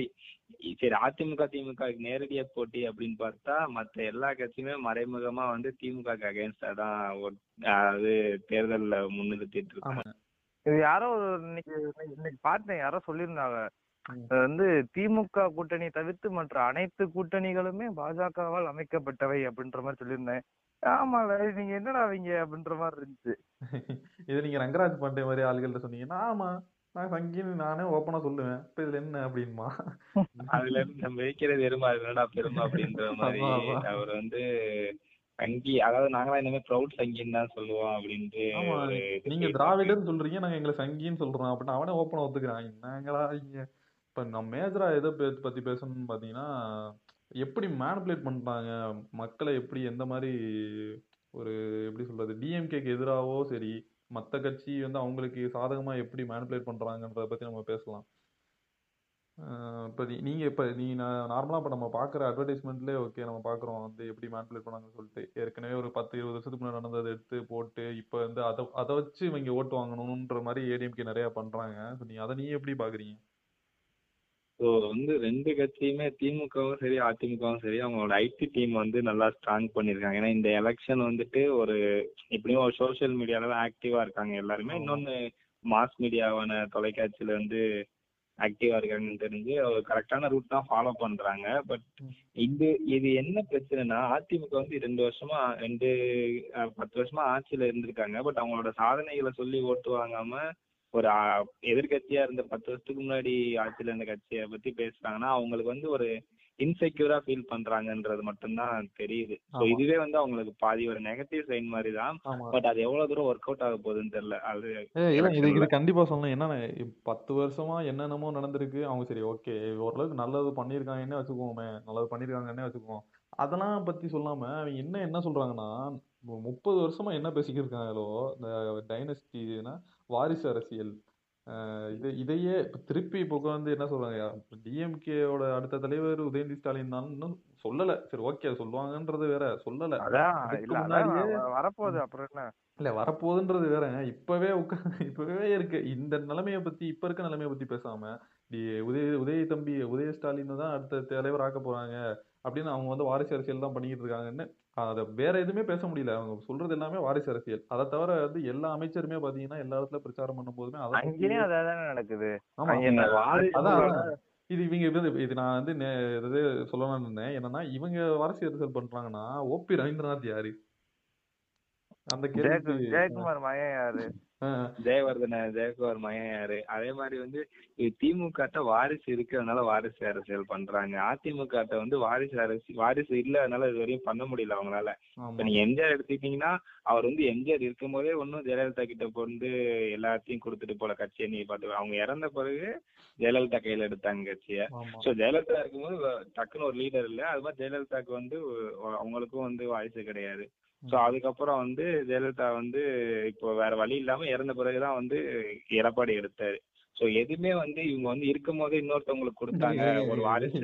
சரி அதிமுக திமுக நேரடியா போட்டி அப்படின்னு பார்த்தா மத்த எல்லா கட்சியுமே மறைமுகமா வந்து திமுக அகைன்ஸ்டா தான் அதாவது தேர்தல்ல முன்னிறுத்திட்டு இருக்காங்க. இது யாரோ இன்னைக்கு இன்னைக்கு பார்த்தேன் யாரோ சொல்லியிருந்தாங்க. அது வந்து திமுக கூட்டணி தவிர்த்து மற்ற அனைத்து கூட்டணிகளுமே பாஜகவால் அமைக்கப்பட்டவை அப்படின்ற மாதிரி சொல்லியிருந்தேன். ஆமால நீங்க என்னடா அவங்க அப்படின்ற மாதிரி இருந்துச்சு. இது நீங்க ரங்கராஜ் பாண்டே மாதிரி ஆளுகள்ட்ட சொன்னீங்கன்னா ஆமா நான் சங்கின்னு நானே ஓப்பனா சொல்லுவேன். இப்ப இதுல என்ன அப்படின்மா? அதுல இருந்து நம்ம வைக்கிறது எருமா என்னடா பெருமை அப்படின்ற மாதிரி. அவர் வந்து சங்கி அதாவது நாங்களாம் இனிமே ப்ரௌட் சங்கின்னு தான் சொல்லுவோம் அப்படின்ட்டு நீங்க போயிட்டு திராவிடர்னு சொல்றீங்க நாங்க எங்களை சங்கின்னு சொல்றோம். அப்படின்னு அவனே ஓப்பனா ஒத்துக்கிறான். என்னங்களா இங்க? இப்ப நம்ம மேஜரா எதை பத்தி பேசணும்னு பாத்தீங்கன்னா எப்படி மேனிபுலேட் பண்றாங்க மக்களை எப்படி எந்த மாதிரி ஒரு எப்படி சொல்றது டிஎம்கேக்கு எதிராவோ சரி மற்ற கட்சி வந்து அவங்களுக்கு சாதகமாக எப்படி மேனிப்புலேட் பண்ணுறாங்கன்றத பற்றி நம்ம பேசலாம். இப்போ இப்ப நீ- நீங்க இப்ப நீ நார்மலாக இப்போ நம்ம பார்க்குற அட்வர்டைஸ்மெண்ட்லேயே ஓகே நம்ம பார்க்குறோம் வந்து எப்படி மேனிப்புலேட் பண்ணாங்கன்னு சொல்லிட்டு. ஏற்கனவே ஒரு பத்து இருபது வருஷத்துக்கு முன்னாடி நடந்ததை எடுத்து போட்டு இப்போ வந்து அதை அதை வச்சு இவங்க ஓட்டு வாங்கணுன்ற மாதிரி ஏடிஎம்கே நிறையா பண்ணுறாங்க So நீ அதை நீ எப்படி பார்க்குறீங்க ஸோ வந்து ரெண்டு கட்சியுமே திமுகவும் சரி அதிமுகவும் சரி அவங்களோட ஐடி டீம் வந்து நல்லா ஸ்ட்ராங் பண்ணியிருக்காங்க. ஏன்னா இந்த எலெக்ஷன் வந்துட்டு ஒரு எப்படியும் ஒரு சோஷியல் மீடியால தான் ஆக்டிவா இருக்காங்க எல்லாருமே. இன்னொன்னு மாஸ் மீடியாவான தொலைக்காட்சியில வந்து ஆக்டிவா இருக்காங்கன்னு தெரிஞ்சு அவர் கரெக்டான ரூட் தான் ஃபாலோ பண்றாங்க. பட் இது இது என்ன பிரச்சனைனா அதிமுக வந்து ரெண்டு வருஷமா ரெண்டு பத்து வருஷமா ஆட்சியில இருந்திருக்காங்க. பட் அவங்களோட சாதனைகளை சொல்லி ஓட்டு வாங்காம ஒரு அஹ், எதிர்க்கட்சியா இருந்த பத்து வருஷத்துக்கு முன்னாடி ஆட்சியில இருந்த கட்சியை பத்தி பேசுறாங்கன்னா அவங்களுக்கு வந்து ஒரு இன்செக்யூரா ஃபீல் பண்றாங்கன்றது மட்டும்தான் தெரியுது. ஸோ. இதுவே வந்து அவங்களுக்கு பாதி ஒரு நெகட்டிவ் சைன் மாதிரி தான் பட் அது எவ்வளவு தூரம் ஒர்க் அவுட் ஆக போகுதுன்னு தெரியல. அது இது. கண்டிப்பா சொல்லணும். என்னன்னா பத்து வருஷமா என்னென்னமோ நடந்திருக்கு. அவங்க சரி ஓகே ஓரளவுக்கு நல்லது பண்ணியிருக்காங்கன்னே வச்சுக்குவோமே நல்லது பண்ணியிருக்காங்கன்னே வச்சுக்குவோம் அதெல்லாம் பத்தி சொல்லாம அவங்க என்ன என்ன சொல்றாங்கன்னா முப்பது வருஷமா என்ன பேசிக்கிட்டு இருக்காங்களோ இந்த டைனஸ்டினா வாரிசு அரசியல். இது இதையே இப்ப திருப்பி இப்போ வந்து என்ன சொல்றாங்க டிஎம்கேவோட அடுத்த தலைவர் உதயநிதி ஸ்டாலின் தான் இன்னும் சொல்லல. சரி ஓகே சொல்லுவாங்கன்றது வேற. சொல்லல. வரப்போகுது அப்புறம் என்ன? இல்ல வரப்போகுதுன்றது வேற. இப்பவே உட்கா இப்பவே இருக்கு. இந்த நிலைமைய பத்தி இப்ப இருக்க நிலைமைய பத்தி பேசாம உதய உதய தம்பி உதய ஸ்டாலின் தான் அடுத்த தலைவர் ஆக்க போறாங்க அப்படின்னு அவங்க வந்து வாரிசு அரசியல் தான் பண்ணிக்கிட்டு இருக்காங்கன்னு அத வேற எதுவுமே பேச முடியல. அவங்க சொல்றது எல்லாமே வாரிசு அரசியல். அதை தவிர வந்து எல்லா அமைச்சருமே பாத்தீங்கன்னா எல்லா இடத்துல பிரச்சாரம் பண்ணும் போதுமே அங்கேயும் அதானே நடக்குது. அதான். இது இவங்க இது இது நான் வந்து இது சொல்லணும்னு இருந்தேன். என்னன்னா இவங்க வாரிசு அரசியல் பண்றாங்கன்னா ஓபி ரவீந்திரநாத் யாரு? அந்த கேள்விக்கு ஜெயக்குமார் மகன் யாரு? ஜெயவர்தன ஜெயக்குமார் மகன் யாரு அதே மாதிரி வந்து திமுக வாரிசு இருக்கிறதுனால வாரிசு அரசியல் பண்றாங்க. அதிமுக வந்து வாரிசு அரசு வாரிசு இல்லாதனால இது வரையும் பண்ண முடியல அவங்களால. இப்ப நீங்க எம்ஜிஆர் எடுத்துக்கிட்டீங்கன்னா அவர் வந்து எம்ஜிஆர் இருக்கும் போதே ஒன்னும் ஜெயலலிதா கிட்ட வந்து எல்லாத்தையும் கொடுத்துட்டு போல கட்சியை நீ பாத்து அவங்க இறந்த பிறகு ஜெயலலிதா கையில எடுத்தாங்க கட்சியை. சோ ஜெயலலிதா இருக்கும்போது டக்குன்னு ஒரு லீடர் இல்ல. அது மாதிரி ஜெயலலிதாக்கு வந்து அவங்களுக்கும் வந்து வாரிசு கிடையாது. சோ அதுக்கப்புறம் வந்து ஜெயலலிதா வந்து இப்போ வேற வழி இல்லாம இறந்த பிறகுதான் வந்து எடப்பாடி எடுத்தாரு. சோ எதுவுமே வந்து இவங்க வந்து இருக்கும் போதே இன்னொருத்தவங்களுக்கு கொடுத்தாங்க. ஒரு வாரிசு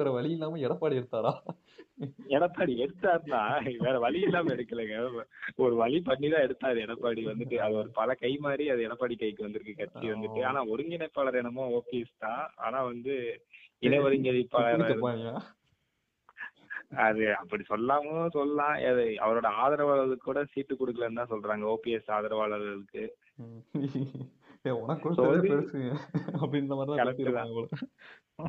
வேற வழி இல்லாம எடப்பாடி எடுத்தாரா? எடப்பாடி எடுத்தாருன்னா வேற வழி இல்லாம எடுக்கலைங்க. ஒரு வழி பண்ணி தான் எடுத்தாரு எடப்பாடி வந்துட்டு. அது ஒரு பல கை மாறி அது எடப்பாடி கைக்கு வந்திருக்கு கட்சி வந்துட்டு. ஆனா ஒருங்கிணைப்பாளர் என்னமோ ஓபிஎஸ் தான். ஆனா வந்து இணை ஒருங்கிணைப்பாளர் அது அப்படி சொல்லாம சொல்லலாம். அது அவரோட ஆதரவாளர்களுக்கு கூட சீட்டு கொடுக்கலன்னு தான் சொல்றாங்க. ஓபிஎஸ் ஆதரவாளர்களுக்கு. ஏய், உனக்கு So கொடுத்ததே வந்து- பெருசு. அப்படின்ற மாதிரி போல.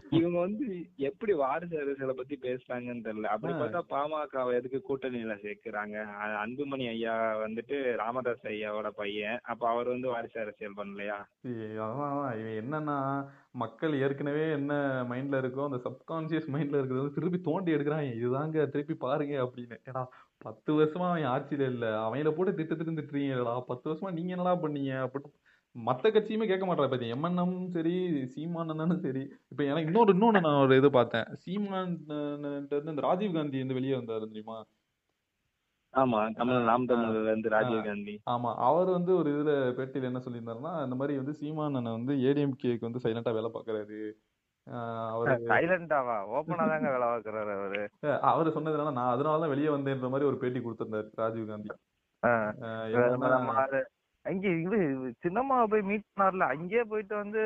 இவங்க வந்து எப்படி வாரிசு அரசியலை பத்தி பேசுறாங்கன்னு தெரியல. அப்படி. பார்த்தா பாமக எதுக்கு கூட்டணியில சேர்க்கிறாங்க? அன்புமணி ஐயா வந்துட்டு ராமதாஸ் ஐயாவோட பையன். அப்ப அவர் வந்து வாரிசு அரசியல் பண்ணலையா. இவன் என்னன்னா மக்கள் ஏற்கனவே என்ன மைண்ட்ல இருக்கோ அந்த சப்கான்சியஸ் மைண்ட்ல இருக்கிறது வந்து திருப்பி தோண்டி எடுக்கிறாங்க. இதுதாங்க திருப்பி பாருங்க அப்படின்னு. ஏடா பத்து வருஷமா அவன் ஆட்சியில இல்ல. அவங்கள போட்டு திட்டு திட்டு திட்டுறீங்களா பத்து வருஷமா நீங்க என்னடா பண்ணீங்க? அப்படின்னு மத்த கட்சியுமே கேட்க மாட்டாங்க. பத்தி எம்என்எம் சரி சீமான் அண்ணனும் சரி. இப்ப எனக்கு இன்னொரு இன்னொன்னு நான் ஒரு இது பார்த்தேன். சீமான் இந்த ராஜீவ் காந்தி வந்து வெளியே வந்தாரு தெரியுமா? ஆமா தமிழ் நாம் ராஜீவ் காந்தி. ஆமா அவர் வந்து ஒரு இதுல பேட்டியில என்ன சொல்லியிருந்தாருன்னா இந்த மாதிரி வந்து சீமான் அண்ணன் வந்து ஏடிஎம்கேக்கு வந்து சைலண்டா வேலை அவரு சைலண்டாவா ஓப்பனா தாங்க வேலை பார்க்கறாரு அவரு. அவர் சொன்னதுனால நான் அதனால தான் வெளியே வந்தேன்ற மாதிரி ஒரு பேட்டி கொடுத்திருந்தாரு ராஜீவ் காந்தி. அங்க இது சின்னம்மாவை போய் மீட் பண்ணார்ல அங்கேயே போயிட்டு வந்து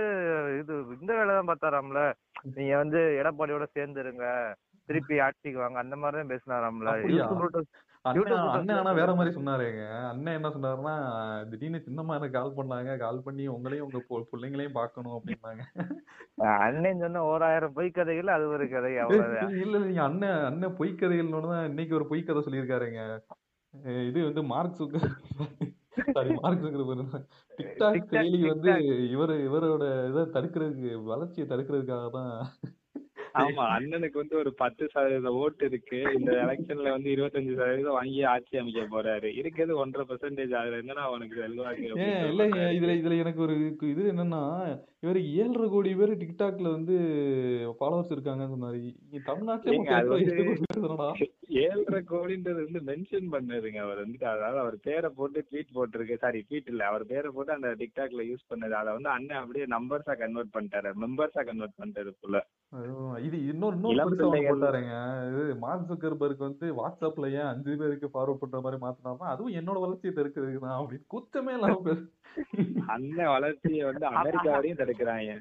இது இந்த வேலை தான் பார்த்தாராம்ல. நீங்க வந்து எடப்பாடியோட சேர்ந்துருங்க. திருப்பி ஆட்சிக்கு வாங்க அந்த மாதிரி தான் பேசினாராம்ல அண்ணன் ஆனா வேற மாதிரி சொன்னாருங்க. அண்ணன் என்ன சொன்னாருன்னா திடீர்னு சின்னம்மா எனக்கு கால் பண்ணாங்க. கால் பண்ணி உங்களையும் உங்க பிள்ளைங்களையும் பார்க்கணும் அப்படின்னாங்க. அண்ணன் சொன்ன ஓராயிரம் பொய் கதைகள் அது ஒரு கதை. அவ்வளவுதான். இல்ல நீங்க அண்ணன் அண்ணன் பொய் கதைகள்னோட தான் இன்னைக்கு ஒரு பொய் கதை சொல்லியிருக்காருங்க இது வந்து Mark Zucker sorry Mark TikTok செயலி வந்து. இவர் இவரோட இதை தடுக்கிறதுக்கு வளர்ச்சியை தடுக்கிறதுக்காக தான் ஆமா அண்ணனுக்கு வந்து ஒரு பத்து சதவீத ஓட்டு இருக்கு. இந்த எலெக்ஷன்ல வந்து இருபத்தஞ்சு சதவீதம் வாங்கி ஆட்சி அமைக்க போறாரு. இருக்கிறது ஒன்றரை பெர்சன்டேஜ் அதுல என்னன்னா அவனுக்கு செல்வாக்கு சொல்றாரு. இதுல இதுல எனக்கு ஒரு இது என்னன்னா இவரு ஏழரை கோடி பேர் டிக்டாக்ல வந்து ஃபாலோவர்ஸ் இருக்காங்கன்னு சொன்னாரு. தமிழ்நாட்டுல ஏழரை கோடின்றது வந்து மென்ஷன் பண்ணதுங்க. அவர் வந்துட்டு அதாவது அவர் பேரை போட்டு ட்வீட் போட்டிருக்கு. சாரி ட்வீட் இல்ல. அவர் பேரை போட்டு அந்த டிக்டாக்ல யூஸ் பண்ணது. அதை வந்து அண்ணன் அப்படியே நம்பர்ஸா கன்வெர்ட் பண்ணிட்டாரு. மெம்பர்ஸா கன்வெர்ட் பண்ணிட்டாரு. அதுவும் இது இன்னொரு இன்னொரு. போட்டாருங்க. இது மார்க் ஜக்கர்பர்க் வந்து வாட்ஸ்அப்ல ஏன் அஞ்சு பேருக்கு ஃபார்வர்ட் பண்ற மாதிரி மாத்தினாருன்னா அதுவும் என்னோட வளர்ச்சியை தடுக்கிறதுக்கு தான் அப்படின்னு. குத்தமே இல்லாம பேசு அண்ணன் வளர்ச்சியை வந்து அமெரிக்கா வரையும் தடுக்கிறாங்க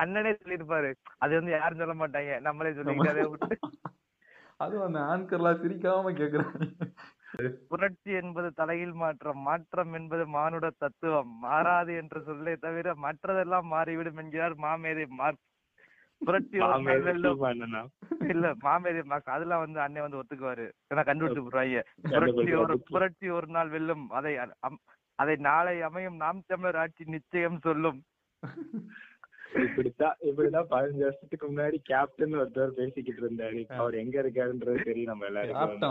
அண்ணனே சொல்லிருப்பாரு அது வந்து யாரும் சொல்ல மாட்டாங்க. நம்மளே சொல்லிக்கிட்டே விட்டு. அதுவும் அந்த ஆன்கர்லாம் சிரிக்காம கேக்குறாங்க. புரட்சி என்பது தலையில் மாற்றம் மாற்றம் என்பது மானுட தத்துவம். மாறாது என்று சொல்லே தவிர மற்றதெல்லாம் மாறிவிடும் என்கிறார் மாமேதை மார்க். புரட்சி? இல்ல மாமேதை மார்க் அதெல்லாம் வந்து அண்ணன் வந்து ஒத்துக்குவாரு. ஏன்னா கண்டுபிடிச்சு போடுறாங்க புரட்சி ஒரு. புரட்சி ஒரு நாள் வெல்லும். அதை அதை நாளை அமையும் நாம் தமிழர் ஆட்சி நிச்சயம் சொல்லும். இப்படித்தான் இப்படிதான் பதினஞ்சு வருஷத்துக்கு முன்னாடி கேப்டன் ஒருத்தர் பேசிக்கிட்டு இருந்தாரு. அவர் எங்க இருக்காருன்றது தெரியும் நம்ம எல்லாருக்கும்.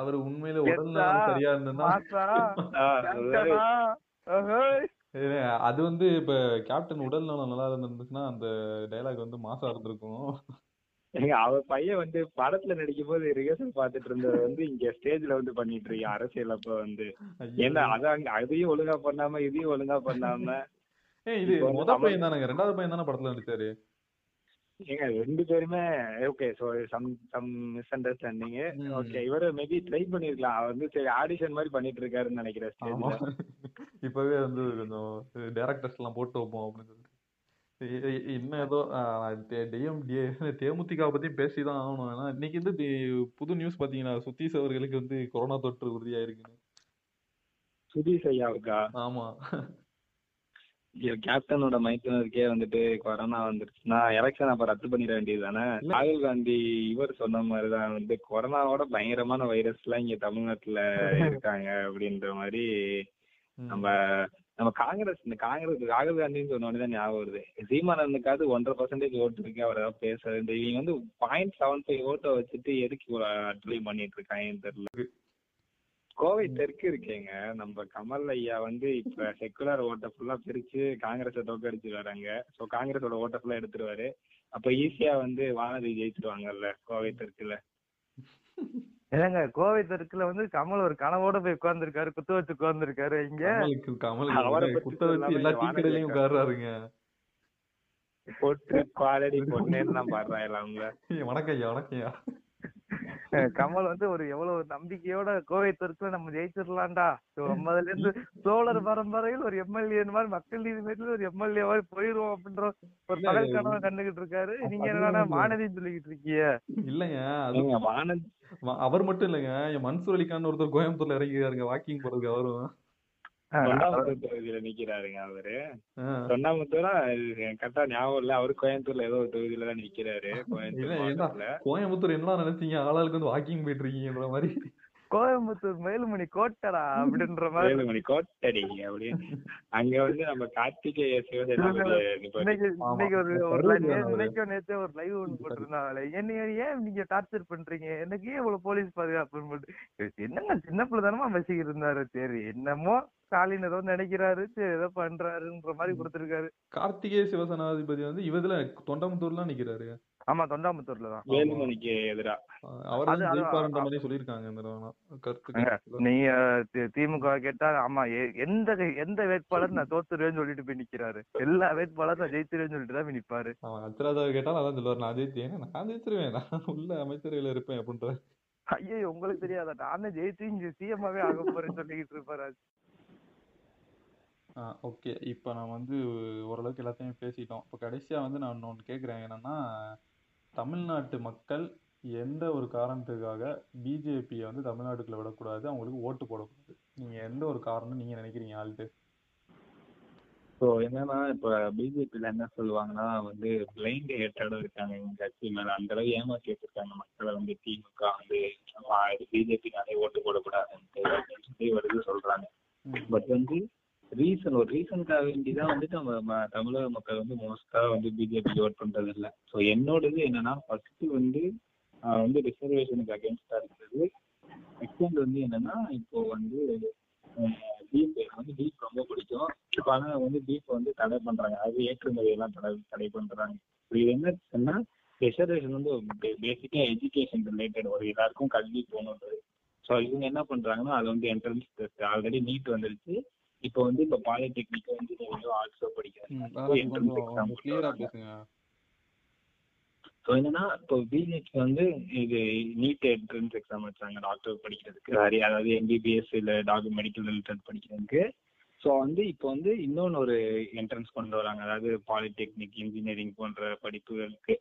அவர் உண்மையில உடல்நலம் சரியா இருந்ததுன்னா அது வந்து இப்ப கேப்டன் உடல் நலம் நல்லா இருந்திருந்துச்சுன்னா அந்த டைலாக் வந்து மாசா இருந்திருக்கும். ஏங்க அவர் பையன் வந்து படத்துல நடிக்கும் போது ரிஹர்சல் பாத்துட்டு இருந்தது வந்து இங்க ஸ்டேஜ்ல வந்து பண்ணிட்டு இருக்கான் அரசியல் அப்ப வந்து. ஏன்னா அது அங்க அதையும் ஒழுங்கா பண்ணாம இதையும் ஒழுங்கா பண்ணாம. இது முத பையன் தானங்க ரெண்டாவது பையன் தானே படத்துல நடிச்சாரு? ஏங்க ரெண்டு பேருமே okay so some some misunderstanding. Okay இவரு மேபி ட்ரை பண்ணிருக்கலாம். அவர் வந்து சரி ஆடிஷன் மாதிரி பண்ணிட்டு இருக்காருன்னு நினைக்கிறேன் இப்பவே வந்து கொஞ்சம் டேரக்டர்ஸ் எல்லாம் போட்டு வைப்போம் அப்படின்னு சொல்லிட்டு. இன்னும் ஏதோ தேமுதிக பத்தி பேசிதான் ஆகணும். ஏன்னா இன்னைக்கு வந்து புது நியூஸ் பாத்தீங்கன்னா சுத்தீஷ் அவர்களுக்கு வந்து கொரோனா தொற்று உறுதியாயிருக்குன்னு. சுதீஷ் ஐயாவுக்கா? ஆமா. கேப்டனோட மைத்தினருக்கே வந்துட்டு கொரோனா வந்துருச்சுன்னா எலெக்ஷன் அப்ப ரத்து பண்ணிட வேண்டியது தானே ராகுல் காந்தி இவர் சொன்ன மாதிரிதான் வந்து கொரோனாவோட பயங்கரமான வைரஸ் எல்லாம் இங்க தமிழ்நாட்டுல இருக்காங்க அப்படின்ற மாதிரி. நம்ம நம்ம காங்கிரஸ் இந்த காங்கிரஸ் ராகுல் காந்தின்னு சொன்ன உடனே தான் ஞாபகம் வருது. சீமானந்துக்காவது ஒன்றரை பர்சன்டேஜ் ஓட்டு இருக்கு அவர் ஏதாவது பேசுறது இந்த இவங்க வந்து பாயிண்ட் செவன் ஃபைவ் ஓட்டை வச்சுட்டு எதுக்கு அட்வை பண்ணிட்டு இருக்காங்கன்னு தெரியல. கோவை தெற்கு இருக்கேங்க நம்ம கமல் ஐயா வந்து இப்ப செக்குலர் ஓட்டை ஃபுல்லா பிரிச்சு காங்கிரஸை தோக்கடிச்சு வராங்க. சோ காங்கிரஸோட ஓட்டை ஃபுல்லா எடுத்துருவாரு. அப்ப ஈஸியா வந்து வானதி ஜெயிச்சிருவாங்கல்ல கோவை தெற்குல ஏங்க கோவை தெற்குல வந்து கமல் ஒரு கனவோட போய் உட்கார்ந்திருக்காரு குத்து வச்சு உட்கார்ந்திருக்காரு. இங்க கமல் குத்த வச்சு எல்லா இங்க டீ வானதி கடையிலயும் இருக்கா? உட்கார்றாருங்க. பொட்டு குவாலடி பொண்ணேன்னு தான் ஏய், வணக்கம் ஐயா வணக்கம் ஐயா. கமல் வந்து ஒரு எவ்வளவு நம்பிக்கையோட கோவை தெற்குல நம்ம ஜெயிச்சிடலாம்டா. ஐம்பதுல இருந்து சோழர் பரம்பரையில் ஒரு எம்எல்ஏ மாதிரி மக்கள் நீதி மையத்துல ஒரு எம்எல்ஏ மாதிரி போயிருவோம் அப்படின்ற ஒரு பகல் கனவை கண்டுகிட்டு இருக்காரு. நீங்க வந்து- மானதின்னு சொல்லிக்கிட்டு இருக்கீங்க? இல்லைங்க அது வ- அவர் மட்டும் இல்லைங்க என் மன்சூர் அலிகான் ஒருத்தர் கோயம்புத்தூர்ல இறங்கிருக்காருங்க வாக்கிங் போறதுக்கு அவரும். தொண்டாமுத்தூர் தொகுதியில நிக்கிறாருங்க அவரு. தொண்டாமுத்தூரா கரெக்டா ஞாபகம் இல்ல. அவரு கோயம்புத்தூர்ல ஏதோ ஒரு தொகுதியில தான் நிக்கிறாரு கோயம்புத்தூர் கோயம்புத்தூர் என்ன நினைச்சீங்க? ஆளாளுக்கு வந்து வாக்கிங் போயிட்டு இருக்கீங்கன்ற மாதிரி. கோயம்புத்தூர் மேலுமணி கோட்டடா அப்படின்ற மாதிரி. வேலுமணி கோட்டடி அப்படின்னு. அங்க வந்து நம்ம கார்த்திகேய இன்னைக்கு நேத்தே ஒரு லைவ் ஒன்று போட்டிருந்தாங்களே. என்ன ஏன் நீங்க டார்ச்சர் பண்றீங்க? எனக்கு ஏன் இவ்வளவு போலீஸ் பாதுகாப்புன்னு போட்டு என்னங்க சின்ன பிள்ளை தானமா பேசிக்கிட்டு இருந்தாரு? சரி என்னமோ ஸ்டாலின் ஏதோ நினைக்கிறாரு சரி ஏதோ பண்றாருன்ற மாதிரி கொடுத்திருக்காரு. கார்த்திகேய சிவசேனாதிபதி வந்து இவதுல தொண்டமுத்தூர்லாம் நிக்கிறாரு ஆமா தொண்டாமுத்தூர்ல தான். வேலுமணிக்கு எதிரா. அவர் ஜெயிப்பாருன்ற மாதிரி சொல்லியிருக்காங்க இந்த. கருத்து. நீங்க திமுக கேட்டா ஆமா எந்த எந்த வேட்பாளர் நான் தோத்துருவேன்னு சொல்லிட்டு போய் நிக்கிறாரு. எல்லா வேட்பாளரும் நான் ஜெயிச்சிருவேன்னு சொல்லிட்டு தான் போய் நிப்பாரு. அவன் அச்சராஜா கேட்டாலும் அதான் சொல்லுவார் நான் ஜெயித்தேன். நான் ஜெயிச்சிருவேன் நான் உள்ள அமைச்சரவையில இருப்பேன் அப்படின்ற. ஐயோ உங்களுக்கு தெரியாதா? நானே ஜெயிச்சு இங்க சிஎம்மாவே ஆக போறேன்னு சொல்லிக்கிட்டு இருப்பாரு ஓகே. இப்போ நான் வந்து ஓரளவுக்கு எல்லாத்தையும் பேசிட்டோம். இப்போ கடைசியா வந்து நான் இன்னொன்று கேட்குறேன் என்னன்னா தமிழ்நாட்டு மக்கள் எந்த ஒரு காரணத்துக்காக பிஜேபியை வந்து தமிழ்நாட்டுக்குள்ள விடக்கூடாது? அவங்களுக்கு ஓட்டு போடக்கூடாது. நீங்க எந்த ஒரு காரணம் நீங்க நினைக்கிறீங்க ஆள்ட்டு ஸோ என்னன்னா இப்ப பிஜேபியில என்ன சொல்லுவாங்கன்னா வந்து பிளைண்ட் ஹேட்டடும் இருக்காங்க எங்க கட்சி மேல. அந்த அளவு ஏமாத்தி வச்சிருக்காங்க மக்களை. வந்து திமுக வந்து பிஜேபினாலே ஓட்டு போடக்கூடாதுன்ட்டு அப்படின்னு சொல்லி வருது சொல்றாங்க. பட் வந்து ரீசன் ஒரு ரீசனுக்காக வேண்டிதான் வந்துட்டு நம்ம ம- தமிழக மக்கள் வந்து மோஸ்டா வந்து பிஜேபி ஓட் பண்றது இல்ல. ஸோ என்னோடது என்னன்னா ஃபர்ஸ்ட் வந்து வந்து ரிசர்வேஷனுக்கு அகேன்ஸ்டா இருக்கிறது. செகண்ட் வந்து என்னன்னா இப்போ வந்து பீஃப் வந்து டீப் ரொம்ப பிடிக்கும். இப்போ ஆனால் வந்து பீஃப் வந்து தடை பண்றாங்க. அது ஏற்றுமதி எல்லாம் தடை தடை பண்றாங்க. இப்போ இது என்ன சொன்னா ரிசர்வேஷன் வந்து பேசிக்கா எஜுகேஷன் ரிலேட்டட் ஒரு எல்லாருக்கும் கல்வி போகணுன்றது. ஸோ இவங்க என்ன பண்றாங்கன்னா அது வந்து என்ட்ரன்ஸ் டெஸ்ட் ஆல்ரெடி நீட் வந்துருச்சு. இப்போ வந்து இப்போ பாலிடெக்னிக் இன்ஜினியரிங் ஆர்ட்ஸோ. பேசுங்க. ஸோ என்னன்னா இப்போ பிஜேபி வந்து இது நீட் என்ட்ரன்ஸ் எக்ஸாம் வச்சாங்க டாக்டர் படிக்கிறதுக்கு. அதாவது எம்பிபிஎஸ் இல்லை டாக்டர் மெடிக்கல் ரிலேட்டட் படிக்கிறதுக்கு. ஸோ வந்து இப்போ வந்து இன்னொன்று ஒரு என்ட்ரன்ஸ் கொண்டு வராங்க. அதாவது பாலிடெக்னிக் இன்ஜினியரிங் போன்ற படிப்புகளுக்கு.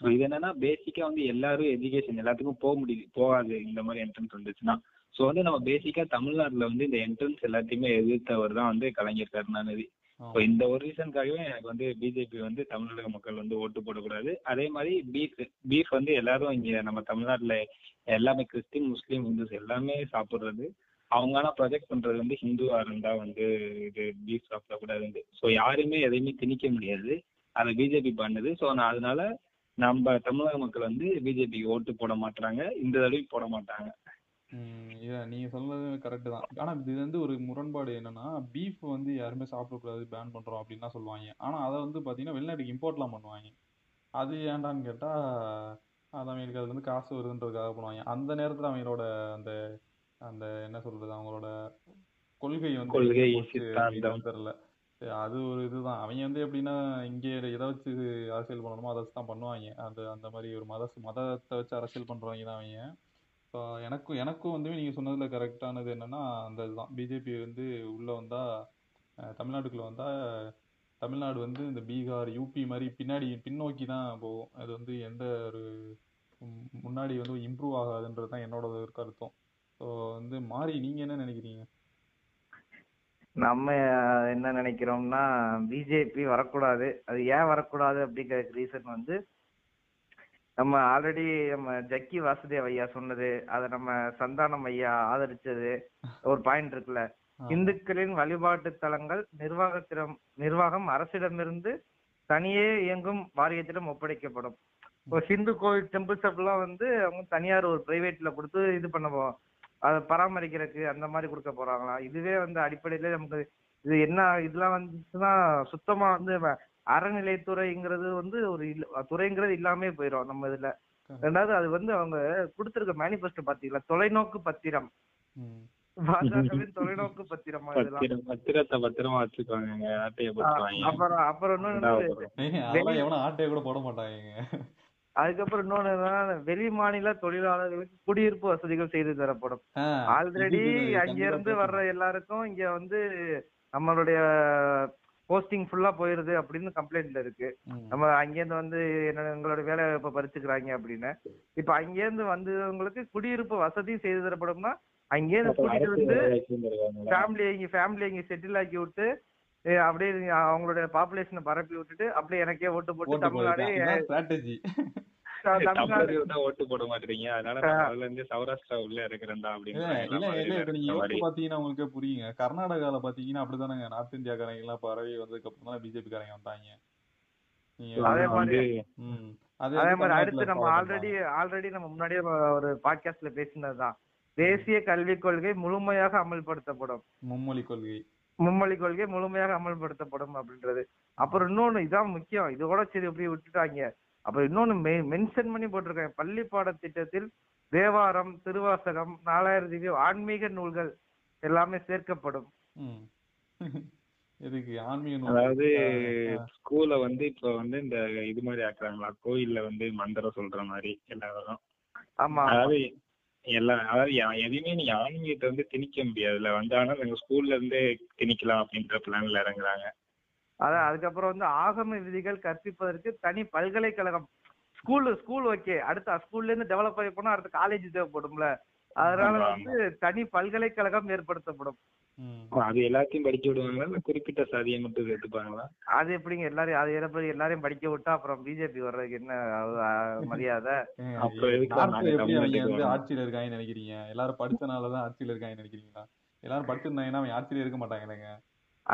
ஸோ இது என்னன்னா பேசிக்கா வந்து எல்லாரும் எஜுகேஷன் எல்லாத்துக்கும் போக முடியுது போகாது. இந்த மாதிரி என்ட்ரன்ஸ் வந்துச்சுன்னா. ஸோ வந்து நம்ம பேசிக்கா தமிழ்நாட்டுல வந்து இந்த என்ட்ரன்ஸ் எல்லாத்தையுமே எதிர்த்தவர் தான் வந்து கலைஞர் கருணாநிதி. ஸோ இந்த ஒரு ரீசனுக்காகவே எனக்கு வந்து பிஜேபி வந்து தமிழக மக்கள் வந்து ஓட்டு போடக்கூடாது. அதே மாதிரி பீஃப் பீஃப் வந்து எல்லாரும் இங்க நம்ம தமிழ்நாட்டுல எல்லாமே கிறிஸ்டின் முஸ்லீம் ஹிந்துஸ் எல்லாமே சாப்பிடுறது. அவங்க ஆனா ப்ரொஜெக்ட் பண்றது வந்து ஹிந்துவா இருந்தா வந்து இது பீஃப் சாப்பிடக்கூடாது ஸோ யாருமே எதையுமே திணிக்க முடியாது. அதை பிஜேபி பண்ணுது. ஸோ நான் அதனால நம்ம தமிழக மக்கள் வந்து பிஜேபிக்கு ஓட்டு போட மாட்டாங்க இந்த தடவையும் போட மாட்டாங்க. ம், இல்ல நீங்க சொல்றது கரெக்ட் தான். ஆனா இது வந்து ஒரு முரண்பாடு என்னன்னா பீஃப் வந்து யாருமே சாப்பிடக்கூடாது பேன் பண்றோம் அப்படின்னு தான் சொல்லுவாங்க. ஆனா அதை வந்து பாத்தீங்கன்னா வெளிநாட்டுக்கு இம்போர்ட்லாம் பண்ணுவாங்க. அது ஏன்டான்னு கேட்டா அது அவங்களுக்கு அது வந்து காசு வருதுன்றதுக்காக பண்ணுவாங்க. அந்த நேரத்துல அவங்களோட அந்த அந்த என்ன சொல்றது அவங்களோட கொள்கை வந்து கொள்கை, எங்க போச்சு சித்தாந்தம். அப்படின்னு தெரியல. அது ஒரு இதுதான். அவங்க வந்து எப்படின்னா இங்கே எதை வச்சு அரசியல் பண்ணணுமோ அதை வச்சு தான் பண்ணுவாங்க. அந்த அந்த மாதிரி ஒரு மத மதத்தை வச்சு அரசியல் பண்றவங்க தான் அவங்க. இப்போ எனக்கும் எனக்கும் வந்து நீங்கள் சொன்னதில் கரெக்டானது என்னென்னா அந்த இதுதான் பிஜேபி வந்து உள்ளே வந்தால் தமிழ்நாட்டுக்குள்ளே வந்தால் தமிழ்நாடு வந்து இந்த பீகார் யூபி மாதிரி பின்னாடி பின்னோக்கி தான் போகும். அது வந்து எந்த ஒரு முன்னாடி வந்து இம்ப்ரூவ் ஆகாதுன்றது தான் என்னோட ஒரு கருத்தும். ஸோ வந்து மாறி நீங்கள் என்ன நினைக்கிறீங்க? நம்ம என்ன நினைக்கிறோம்னா பிஜேபி வரக்கூடாது. அது ஏன் வரக்கூடாது அப்படிங்கிற ரீசன் வந்து நம்ம ஆல்ரெடி நம்ம ஜக்கி வாசுதேவ் ஐயா சொன்னது அதை நம்ம சந்தானம் ஐயா ஆதரிச்சது ஒரு பாயிண்ட் இருக்குல்ல. இந்துக்களின் வழிபாட்டு தலங்கள் நிர்வாகத்திடம் நிர்வாகம் அரசிடமிருந்து தனியே இயங்கும் வாரியத்திடம் ஒப்படைக்கப்படும். இப்போ ஹிந்து கோவில் டெம்பிள்ஸ் எல்லாம் வந்து அவங்க தனியார் ஒரு பிரைவேட்ல கொடுத்து இது பண்ண போ- அதை பராமரிக்கிறதுக்கு அந்த மாதிரி கொடுக்க போறாங்களா? இதுவே வந்து அடிப்படையில நமக்கு இது என்ன இதெல்லாம் வந்துச்சுன்னா சுத்தமா வந்து அறநிலைத்துறைங்கிறது வந்து ஒரு இல்ல துறைங்கிறது இல்லாமே போயிடும் நம்ம இதுல. ரெண்டாவது அது வந்து அவங்க கொடுத்திருக்க மேனிஃபெஸ்டோ பாத்தீங்களா தொலைநோக்கு பத்திரம். தொலைநோக்கு பத்திரமா இதெல்லாம் பத்திரம் பத்திரத்தை பத்திரமா வச்சுக்குவாங்க ஆட்டையை அப்புறம் அப்புறம் இன்னொன்னு ஆட்டையை கூட போட மாட்டாங்க அதுக்கப்புறம் இன்னொன்னு வெளி மாநில தொழிலாளர்களுக்கு குடியிருப்பு வசதிகள் செய்து தரப்படும். ஆல்ரெடி அங்க இருந்து வர்ற எல்லாருக்கும் இங்க வந்து நம்மளுடைய போஸ்டிங் ஃபுல்லா போயிருது அப்படின்னு கம்ப்ளைண்ட்ல இருக்கு. நம்ம அங்கேருந்து வந்து என்ன எங்களோட வேலை இப்ப பறிச்சுக்கிறாங்க அப்படின்னு. இப்ப அங்கேருந்து வந்தவங்களுக்கு குடியிருப்பு வசதி செய்து தரப்படும்னா அங்கேருந்து கூட்டிட்டு வந்து ஃபேமிலி இங்க ஃபேமிலி இங்க செட்டில் ஆக்கி விட்டு அப்படியே அவங்களுடைய பாப்புலேஷனை பரப்பி விட்டுட்டு அப்படியே எனக்கே ஓட்டு போட்டு தமிழ்நாடு ஓட்டு போட மாட்டீங்க அதனால அதுல இருந்து சௌராஷ்டிரா உள்ள யோசிச்சு பாத்தீங்கன்னா உங்களுக்கே புரியுங்க. கர்நாடகால பாத்தீங்கன்னா அப்படிதானங்க நார்த் இந்தியாக்காரங்க எல்லாம் பறவை வந்ததுக்கு அப்புறம் தான் பிஜேபி காரங்க வந்தாங்க நீங்க அதே மாதிரி அது அடுத்து நம்ம ஆல்ரெடி ஆல்ரெடி நம்ம முன்னாடியே ஒரு பாட்காஸ்ட்ல பேசினதுதான் தேசிய கல்விக் கொள்கை முழுமையாக அமல்படுத்தப்படும். மும்மொழி கொள்கை. மும்மொழி கொள்கை முழுமையாக அமல்படுத்தப்படும் அப்படின்றது. அப்புறம் இன்னொன்னு இதான் முக்கியம். இது கூட சரி இப்படி விட்டுட்டாங்க. அப்புறம் இன்னொன்னு மென்ஷன் பண்ணி போட்டிருக்காங்க பள்ளி பாடத்திட்டத்தில் தேவாரம் திருவாசகம் நாலாயிரம் திவ்யம் ஆன்மீக நூல்கள் எல்லாமே சேர்க்கப்படும். அதாவது ஆ, ஸ்கூல்ல வந்து இப்ப வந்து இந்த இது மாதிரி ஆக்குறாங்களா? கோயில்ல வந்து மந்திரம் சொல்ற மாதிரி எல்லாரும். ஆமா அதாவது எல்லா அதாவது எதையுமே நீங்க ஆன்மீகத்தை வந்து திணிக்க முடியாதுல்ல. வந்து ஆனா நாங்க ஸ்கூல்ல இருந்தே திணிக்கலாம் அப்படின்ற பிளான்ல இறங்குறாங்க. அதான் அதுக்கப்புறம் வந்து ஆகம விதிகள் கற்பிப்பதற்கு தனி பல்கலைக்கழகம். ஸ்கூல் ஸ்கூல் ஓகே அடுத்த ஸ்கூல்ல இருந்து டெவலப் ஆகி போனா அடுத்த காலேஜ் தேவைப்படும்ல. அதனால வந்து தனி பல்கலைக்கழகம் ஏற்படுத்தப்படும். அது எல்லாத்தையும் படிக்க விடுவாங்களா? இல்ல குறிப்பிட்ட சாதியை மட்டும் எடுத்துப்பாங்களா அது எப்படிங்க? எல்லாரையும் அது எப்படி எல்லாரையும் படிக்க விட்டா அப்புறம் பிஜேபி வர்றதுக்கு என்ன மரியாதை? ஆட்சியில இருக்காங்கன்னு நினைக்கிறீங்க? எல்லாரும் படிச்சனாலதான் ஆட்சியில இருக்காங்கன்னு நினைக்கிறீங்களா? எல்லாரும் படிச்சிருந்தாங்கன்னா அவங்க ஆட்சியில இருக்க மாட்டாங்களேங்க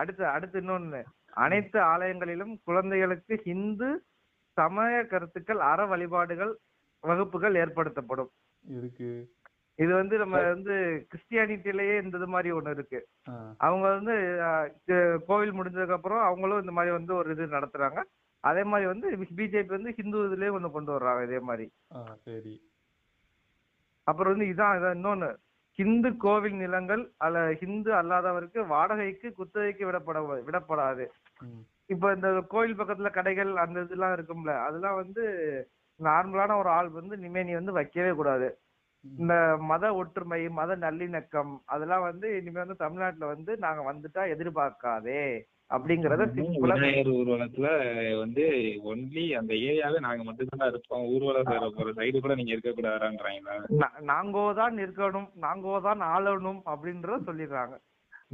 அடுத்து அடுத்து இன்னொன்னு. அனைத்து ஆலயங்களிலும் குழந்தைகளுக்கு ஹிந்து சமய கருத்துக்கள் அற வழிபாடுகள் வகுப்புகள் ஏற்படுத்தப்படும். இருக்கு. இது வந்து நம்ம வந்து கிறிஸ்டியானிட்டிலேயே இந்த மாதிரி ஒண்ணு இருக்கு. அவங்க வந்து கோவில் முடிஞ்சதுக்கு அப்புறம் அவங்களும் இந்த மாதிரி வந்து ஒரு இது நடத்துறாங்க. அதே மாதிரி வந்து பிஜேபி வந்து ஹிந்து இதுலயே ஒண்ணு கொண்டு வர்றாங்க இதே மாதிரி. அப்புறம் வந்து இதான் இன்னொன்னு. ஹிந்து கோவில் நிலங்கள் அல்ல ஹிந்து அல்லாதவருக்கு வாடகைக்கு குத்தகைக்கு விடப்பட விடப்படாது. இப்ப இந்த கோயில் பக்கத்துல கடைகள் அந்த இதெல்லாம் இருக்கும்ல அதெல்லாம் வந்து நார்மலான ஒரு ஆள் வந்து இனிமே நீ வந்து வைக்கவே கூடாது. இந்த மத ஒற்றுமை மத நல்லிணக்கம் அதெல்லாம் வந்து இனிமே வந்து தமிழ்நாட்டுல வந்து நாங்க வந்துட்டா எதிர்பார்க்காதே. அப்படிங்கறத விநாயகர் ஊர்வலத்துல வந்து ஒன்லி அந்த ஏரியாவே நாங்க மட்டும் தான் இருப்போம் ஊர்வலம் போற சைடு கூட நீங்க இருக்க கூடாதுன்றாங்களா நாங்கோ தான் இருக்கணும் நாங்கோ தான் ஆளணும் அப்படின்றத சொல்லிடுறாங்க.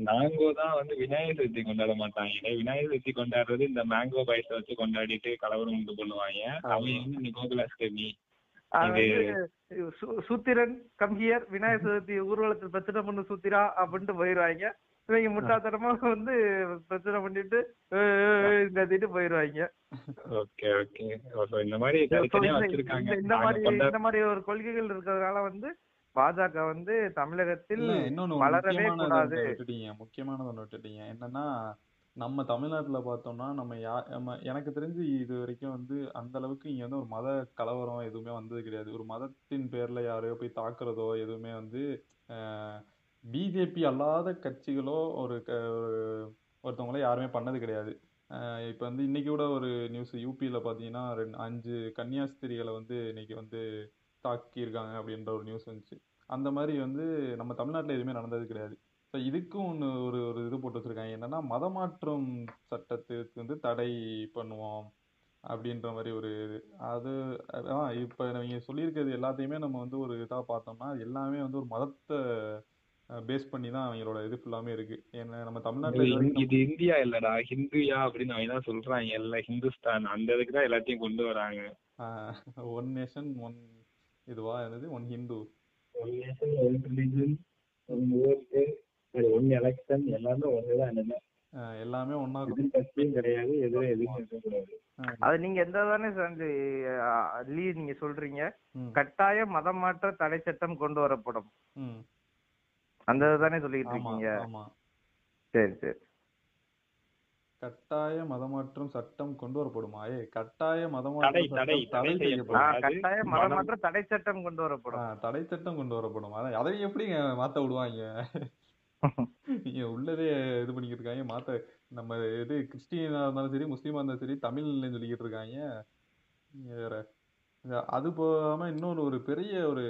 நாங்கோ தான் வந்து விநாயகர் சதுர்த்தி கொண்டாட மாட்டாங்க. விநாயகர் சதுர்த்தி கொண்டாடுறது இந்த மேங்கோ பாயசம் வச்சு கொண்டாடிட்டு கலவரம் உண்டு பண்ணுவாங்க. அவங்க வந்து இந்த கோகுலாஷ்டமி சூத்திரன் கம்ஹியர் விநாயகர் சதுர்த்தி ஊர்வலத்தில் பிரச்சனை பண்ணு சூத்திரா அப்படின்ட்டு போயிருவாங்க இவங்க முட்டாத்தனமா வந்து பிரச்சனை பண்ணிட்டு கத்திட்டு போயிருவாங்க. Okay okay. இந்த மாதிரி இந்த- மாதிரி இந்த மாதிரி ஒரு கொள்கைகள் இருக்கிறதுனால வந்து பாஜக வந்து தமிழகத்தில் வளரவே கூடாது. முக்கியமானது ஒண்ணு விட்டுட்டீங்க. என்னன்னா நம்ம தமிழ்நாட்டுல பார்த்தோம்னா நம்ம யா நம்ம எனக்கு தெரிஞ்சு இது வரைக்கும் வந்து அந்த அளவுக்கு இங்க வந்து ஒரு மத கலவரம் எதுவுமே வந்தது கிடையாது. ஒரு மதத்தின் பேர்ல யாரையோ போய் தாக்குறதோ எதுவுமே வந்து பிஜேபி அல்லாத கட்சிகளோ ஒரு க ஒரு- ஒருத்தவங்களோ யாருமே பண்ணது கிடையாது. இப்போ வந்து இன்றைக்கி கூட ஒரு நியூஸ் யூபியில் பார்த்தீங்கன்னா ரெண்டு அஞ்சு கன்னியாஸ்திரிகளை வந்து இன்னைக்கு வந்து தாக்கியிருக்காங்க அப்படின்ற ஒரு நியூஸ் வந்துச்சு. அந்த மாதிரி வந்து நம்ம தமிழ்நாட்டில் எதுவுமே நடந்தது கிடையாது. ஸோ இதுக்கும் ஒன்று ஒரு ஒரு இது போட்டு வச்சுருக்காங்க. என்னன்னா மதமாற்றம் சட்டத்துக்கு வந்து தடை பண்ணுவோம் அப்படின்ற மாதிரி ஒரு இது. அது இப்போ நீங்கள் சொல்லியிருக்கிறது எல்லாத்தையுமே நம்ம வந்து ஒரு இதாக பார்த்தோம்னா எல்லாமே வந்து ஒரு மதத்தை பேஸ் பண்ணி தான் அவங்களோட இது ஃபுல்லாமே இருக்கு. ஏன்னா நம்ம தமிழ்நாட்டுல இது இந்தியா இல்லடா ஹிந்துயா அப்படின்னு அவங்க தான் சொல்றாங்க. இல்ல ஹிந்துஸ்தான். அந்த இதுக்கு தான் எல்லாத்தையும் கொண்டு வராங்க. ஒன் நேஷன் ஒன் இதுவா? என்னது? One Hindu one nation one religion one vote one election எல்லாமே ஒண்ணுதான் என்ன அஹ் எல்லாமே ஒன்னா கிடையாது எதுவும் எதுவும் அது நீங்க எந்த தானே வந்து லீ நீங்க சொல்றீங்க. கட்டாய மதம் மாற்ற தடை சட்டம் கொண்டு வரப்படும். அந்த தானே சொல்லிட்டு இருக்கீங்க. ஆமா. சரி சரி. கட்டாய மதமாற்றம் சட்டம் கொண்டு வரப்படுமா. ஏ கட்டாய மதமாற்றம் தடை, கட்டாய மதம் மதம் மாற்ற தடை சட்டம் கொண்டு வரப்படும். தடை சட்டம் கொண்டு வரப்படும். அதான் அதை எப்படிங்க மாத்த விடுவாங்க? நீங்க உள்ளதே இது பண்ணிக்கிட்டு இருக்காங்க. மாத்த நம்ம இது கிறிஸ்டியனா இருந்தாலும் சரி முஸ்லீமா இருந்தாலும் சரி தமிழ்ல சொல்லிக்கிட்டு இருக்காங்க. வேற. அது போகாம இன்னொரு ஒரு பெரிய ஒரு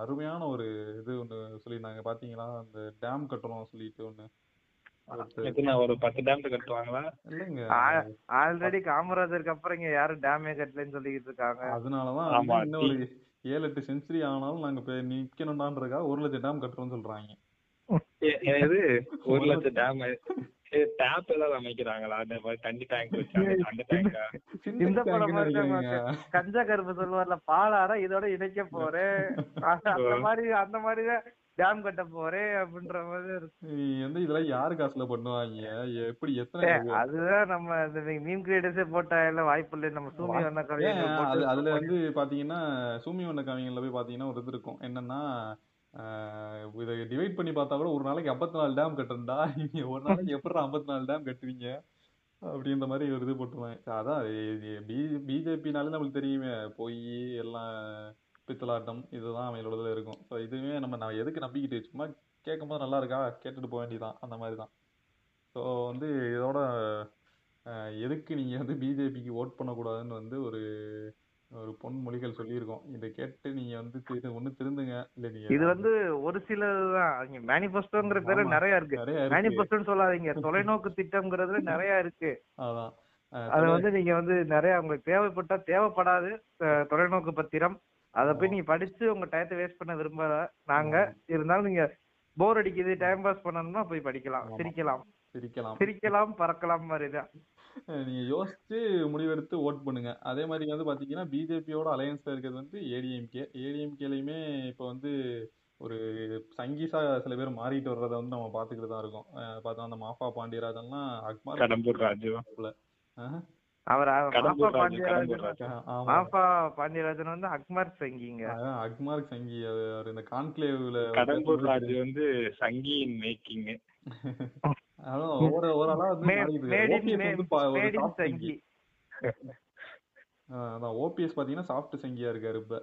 அருமையான ஒரு இது ஒண்ணு சொல்லியிருந்தாங்க. பாத்தீங்களா? அந்த டேம் கட்டுறோம் சொல்லிட்டு ஒண்ணு. ஒரு பத்து டேம் கட்டுவாங்களா இல்லைங்க. ஆல்ரெடி காமராஜருக்கு அப்புறம் இங்க யாரும் டேமே கட்டலன்னு சொல்லிக்கிட்டு இருக்காங்க. அதனாலதான் ஒரு ஏழு எட்டு செஞ்சுரி ஆனாலும் நாங்க நிக்கணும்டான்றக்கா ஒரு லட்சம் டேம் கட்டுறோம்னு சொல்றாங்க. ஒரு லட்சம் டேம். டேப் ஏதாவது அமைக்கிறாங்களா? அந்த மாதிரி தண்ணி டேங்க் வச்சாங்க அந்த டேங்கா சின்ன இந்த படம். கஞ்சா கருப்பு சொல்லுவார்ல பாலார இதோட இணைக்க போறேன். அந்த மாதிரி அந்த மாதிரிதான் டேம் கட்ட போறேன் அப்படின்ற மாதிரி இருக்கு. நீ வந்து இதெல்லாம் யாரு காசுல பண்ணுவாங்க? எப்படி எத்தனை அதுதான் நம்ம இந்த மீம் கிரியேட்டர்ஸே போட்டா எல்லாம் வாய்ப்பு இல்லை. நம்ம சூமி வண்ண போட்டு அதுல வந்து பாத்தீங்கன்னா சூமி வண்ண கவிஞர்ல போய் பாத்தீங்கன்னா ஒரு இது இருக்கும். என்னன்னா இதை டிவைட் பண்ணி பார்த்தா கூட ஒரு நாளைக்கு 54 நாலு டேம் கட்டுறா நீங்க ஒரு நாளைக்கு எப்படி 54 நாலு டேம் கட்டுவீங்க? அப்படின்ற மாதிரி ஒரு இது போட்டுருவேன். அதான் பிஜேபினாலே நம்மளுக்கு தெரியுமே. பொய் எல்லாம் பித்தலாட்டம் இதுதான் அவங்களோட இருக்கும். ஸோ இதுவே நம்ம நான் எதுக்கு நம்பிக்கிட்டு சும்மா கேட்கும்போது நல்லா இருக்கா? கேட்டுட்டு போக வேண்டியதான் அந்த மாதிரி தான் ஸோ வந்து இதோட எதுக்கு நீங்கள் வந்து பிஜேபிக்கு ஓட் பண்ணக்கூடாதுன்னு வந்து ஒரு ஒரு பொன்மொழிகள் சொல்லியிருக்கோம். இதை கேட்டு நீங்க வந்து திரு ஒண்ணு திருந்துங்க. இல்ல நீங்க இது வந்து ஒரு சிலதுதான். இங்க மேனிபெஸ்டோங்கிற பேரு. நிறைய இருக்கு. மேனிபெஸ்டோன்னு சொல்லாதீங்க. தொலைநோக்கு திட்டம்ங்கிறதுல நிறைய இருக்கு. அதான். அது வந்து நீங்க வந்து நிறைய உங்களுக்கு தேவைப்பட்டா தேவைப்படாது. தொலைநோக்கு பத்திரம். அதை போய் நீங்க படிச்சு உங்க டயத்தை வேஸ்ட் பண்ண விரும்பல. நாங்க இருந்தாலும் நீங்க போர் அடிக்குது டைம் பாஸ் பண்ணணும்னா போய் படிக்கலாம். சிரிக்கலாம். சிரிக்கலாம். சிரிக்கலாம் பறக்கலாம் மாதிரிதான் அஹ் நீங்க யோசிச்சு முடிவெடுத்து ஓட் பண்ணுங்க. அதே மாதிரி வந்து பாத்தீங்கன்னா பிஜேபியோட அலையன்ஸ்ல இருக்கிறது வந்து ஏடிஎம்கே. ஏடிஎம்கேலையுமே இப்போ வந்து ஒரு சங்கீஸா சில பேர் மாறிட்டு வர்றதை வந்து நம்ம பாத்துக்கிட்டு தான் இருக்கோம். பார்த்தோம் அந்த மாஃபா பாண்டியராஜன்லாம் அக்மார் கடம்பூர் ராஜு. ஆஹ் அவர் மாஃபா பாண்டியராஜன் வந்து அக்மர் சங்கிங்க. அக்மார் சங்கி. அவர் இந்த கான்க்ளேவ்ல கடம்பூர் ராஜு வந்து சங்கியின் மேக்கிங் ஒரு ஆளா வந்து ஒரு அதான் ஓபிஎஸ் பாத்தீங்கன்னா சாஃப்ட் சங்கியா இருக்காரு இப்ப.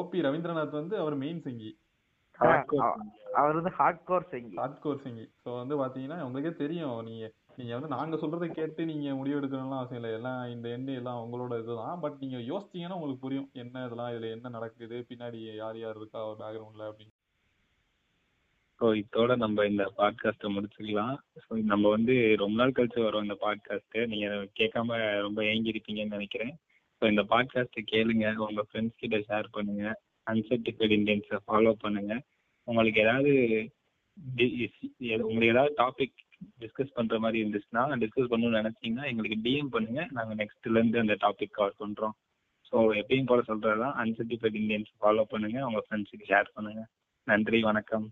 ஓபி ரவீந்திரநாத் வந்து அவர் மெயின் சங்கி. அவர் வந்து ஹார்ட் கோர் செங்கி. ஹார்ட் கோர் சிங்கி. ஸோ வந்து பார்த்தீங்கன்னா உங்களுக்கே தெரியும் நீங்க நீங்க வந்து நாங்க சொல்றதை கேட்டு நீங்க முடிவு எடுக்கணும்லாம் அவசியம் இல்லை. எல்லாம் இந்த எண்டு எல்லாம் உங்களோட இதுதான். பட் நீங்க யோசிச்சீங்கன்னா உங்களுக்கு புரியும். என்ன இதெல்லாம் இதுல என்ன நடக்குது? பின்னாடி யார் யார் இருக்கா? ஒரு பேக்ரவுண்ட்ல அப்படின்னு. ஸோ இதோட நம்ம இந்த பாட்காஸ்ட்டை முடிச்சுக்கலாம். ஸோ நம்ம வந்து ரொம்ப நாள் கழிச்சு வரோம் இந்த பாட்காஸ்ட்டு நீங்க கேட்காம ரொம்ப ஏங்கிருப்பீங்கன்னு நினைக்கிறேன். ஸோ இந்த பாட்காஸ்ட்டை கேளுங்க. உங்க ஃப்ரெண்ட்ஸ் கிட்ட ஷேர் பண்ணுங்க. அன்சர்டிஃபைட் இந்தியன்ஸை ஃபாலோ பண்ணுங்க. உங்களுக்கு ஏதாவது உங்களுக்கு ஏதாவது டாபிக் டிஸ்கஸ் பண்ற மாதிரி இருந்துச்சுன்னா டிஸ்கஸ் பண்ணணும்னு நினைச்சீங்கன்னா எங்களுக்கு டிஎம் பண்ணுங்க. நாங்க நெக்ஸ்ட்ல இருந்து அந்த டாபிக் கவர் பண்றோம். ஸோ எப்பயும் போல சொல்றதுதான். அன்சர்டிஃபைட் இண்டியன்ஸ் ஃபாலோ பண்ணுங்க. உங்க ஃப்ரெண்ட்ஸுக்கு ஷேர் பண்ணுங்க. நன்றி. வணக்கம்.